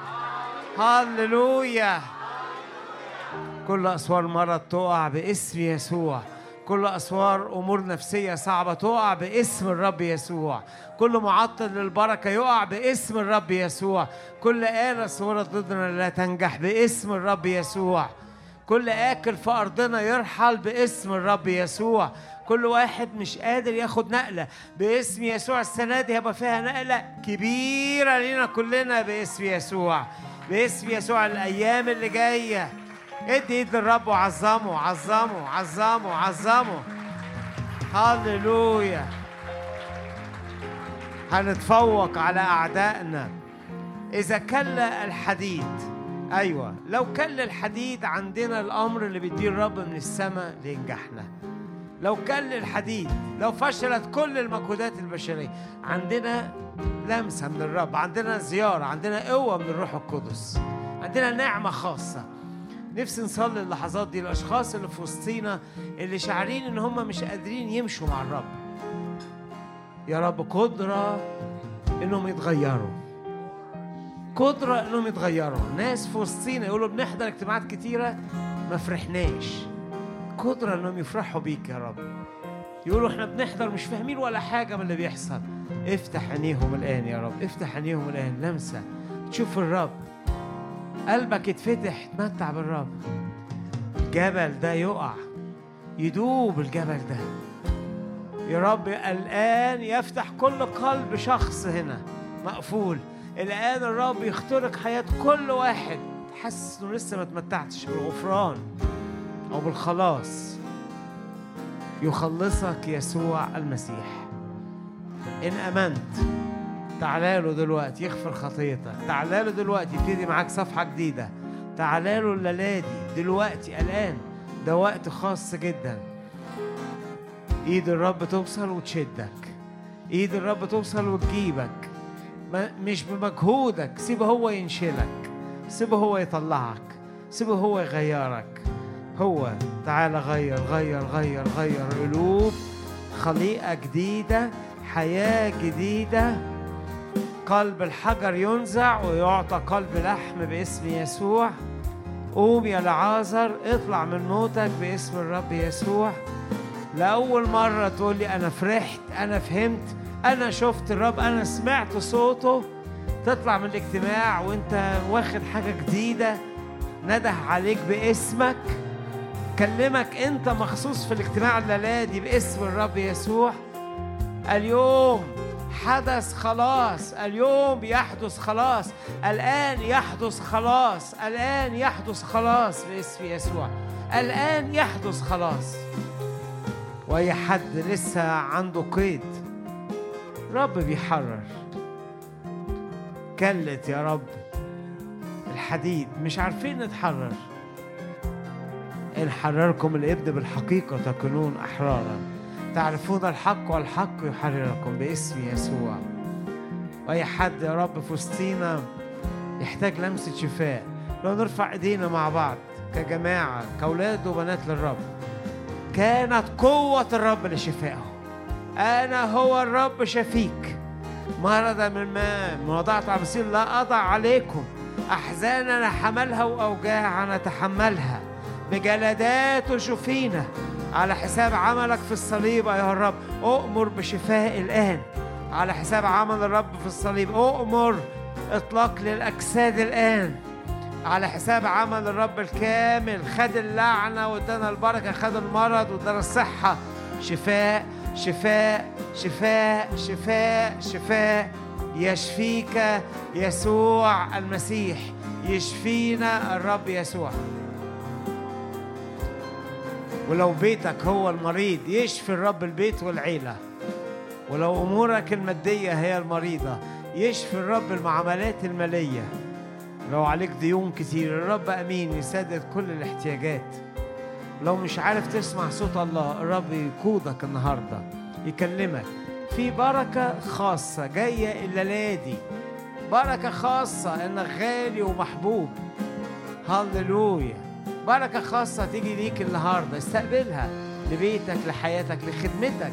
A: هللويا. كل أسوار مرض تقع باسم يسوع. كل أسوار أمور نفسية صعبة تقع باسم الرب يسوع. كل معطل للبركة يقع باسم الرب يسوع. كل آلة صورت ضدنا لا تنجح باسم الرب يسوع. كل آكل في أرضنا يرحل باسم الرب يسوع. كل واحد مش قادر ياخد نقلة. باسم يسوع السنة دي هيبقى فيها نقلة كبيرة لينا كلنا باسم يسوع. باسم يسوع الأيام اللي جاية. ادي ايد للرب وعظمه عظمه عظمه عظمه. هللويا. هنتفوق على أعدائنا. إذا كل الحديد أيوة لو كل الحديد عندنا الأمر اللي بيديه الرب من السماء لينجحنا. لو كل الحديد لو فشلت كل المجهودات البشرية. عندنا لمسة من الرب عندنا زيارة عندنا قوة من الروح القدس. عندنا نعمة خاصة. نفسي نصلي اللحظات دي الأشخاص اللي في وسطينا اللي شاعرين إن هم مش قادرين يمشوا مع الرب. يا رب قدرة إنهم يتغيروا. قدرة إنهم يتغيروا. ناس في وسطينا يقولوا بنحضر اجتماعات كتيرة ما فرحناش. قدرة إنهم يفرحوا بيك يا رب. يقولوا إحنا بنحضر مش فاهمين ولا حاجة من اللي بيحصل. افتح عينيهم الآن يا رب افتح عينيهم الآن لمسة. تشوف الرب. قلبك يتفتح تمتع بالرب. الجبل ده يقع. يدوب الجبل ده. يا رب الآن يفتح كل قلب شخص هنا. مقفول. الآن الرب يخترق حياة كل واحد. حاسس إنه لسه ما تمتعتش بالغفران. أو بالخلاص يخلصك يسوع المسيح. إن آمنت تعالى له دلوقتي يغفر خطيتك. تعالى له دلوقتي يبتدي معاك صفحة جديدة. تعالى له الليلة دي دلوقتي الآن. ده وقت خاص جدا. إيد الرب توصل وتشدك. إيد الرب توصل وتجيبك. مش بمجهودك. سيبه هو ينشلك. سيبه هو يطلعك. سيبه هو يغيرك. هو. تعالى غير غير غير غير قلوب خليقة جديدة حياة جديدة. قلب الحجر ينزع ويعطى قلب لحم باسم يسوع. قوم يا لعازر اطلع من موتك باسم الرب يسوع. لأول مرة تقول لي أنا فرحت أنا فهمت أنا شفت الرب أنا سمعت صوته. تطلع من الاجتماع وأنت واخد حاجة جديدة نده عليك باسمك. كلمك أنت مخصوص في الاجتماع الليلة دي باسم الرب يسوع. اليوم حدث خلاص اليوم يحدث خلاص الآن يحدث خلاص الآن يحدث خلاص باسم يسوع. الآن يحدث خلاص. وأي حد لسه عنده قيد رب بيحرر. كلت يا رب الحديد مش عارفين نتحرر. إن حرركم الابن بالحقيقة تكونون أحرارا. تعرفون الحق والحق يحرركم باسم يسوع. وأي حد يا رب في وسطينا يحتاج لمسة شفاء. لو نرفع إيدينا مع بعض كجماعة كأولاد وبنات للرب كانت قوة الرب لشفائه أنا هو الرب شفيك. مرض من ما وضعت المسير لا أضع عليكم. أحزاننا حملها وأوجاعنا تحملها. بجلدات شفينا على حساب عملك في الصليب أيها الرب. أؤمر بشفاء الآن على حساب عمل الرب في الصليب. أؤمر إطلاق للأجساد الآن على حساب عمل الرب الكامل. خد اللعنة وادانا البركة خد المرض وادانا الصحة. شفاء شفاء شفاء شفاء شفاء. يشفيك يسوع المسيح. يشفينا الرب يسوع. ولو بيتك هو المريض يشفي الرب البيت والعيلة. ولو أمورك المادية هي المريضة يشفي الرب المعاملات المالية. لو عليك ديون كتير الرب أمين يسدد كل الاحتياجات. لو مش عارف تسمع صوت الله الرب يقودك النهارده يكلمك. في بركة خاصة جاية الليلة دي بركة خاصة إنك غالي ومحبوب. هللويا. بركة خاصة تيجي ليك النهاردة. استقبلها لبيتك لحياتك لخدمتك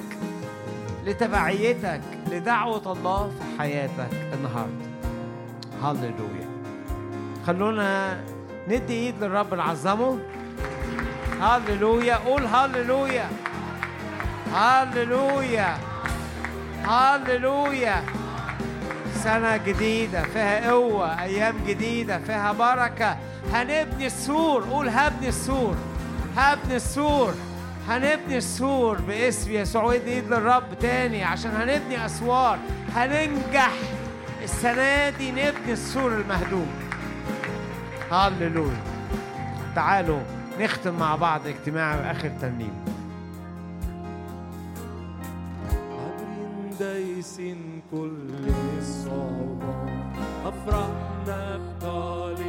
A: لتبعيتك لدعوة الله في حياتك النهاردة. هللويا خلونا ندي ايد للرب نعظمه. هللويا قول هللويا هللويا هللويا سنة جديدة فيها قوة أيام جديدة فيها بركة. هنبني السور قول هبني السور. هبني السور. هنبني السور باسم يسوع. ودي إيد للرب تاني عشان هنبني أسوار. هننجح. السنة دي نبني السور المهدوم. هللويا تعالوا نختم مع بعض اجتماع آخر ترنيم.
B: عبر دايسين كل الصعوبات أفرحنا بطالب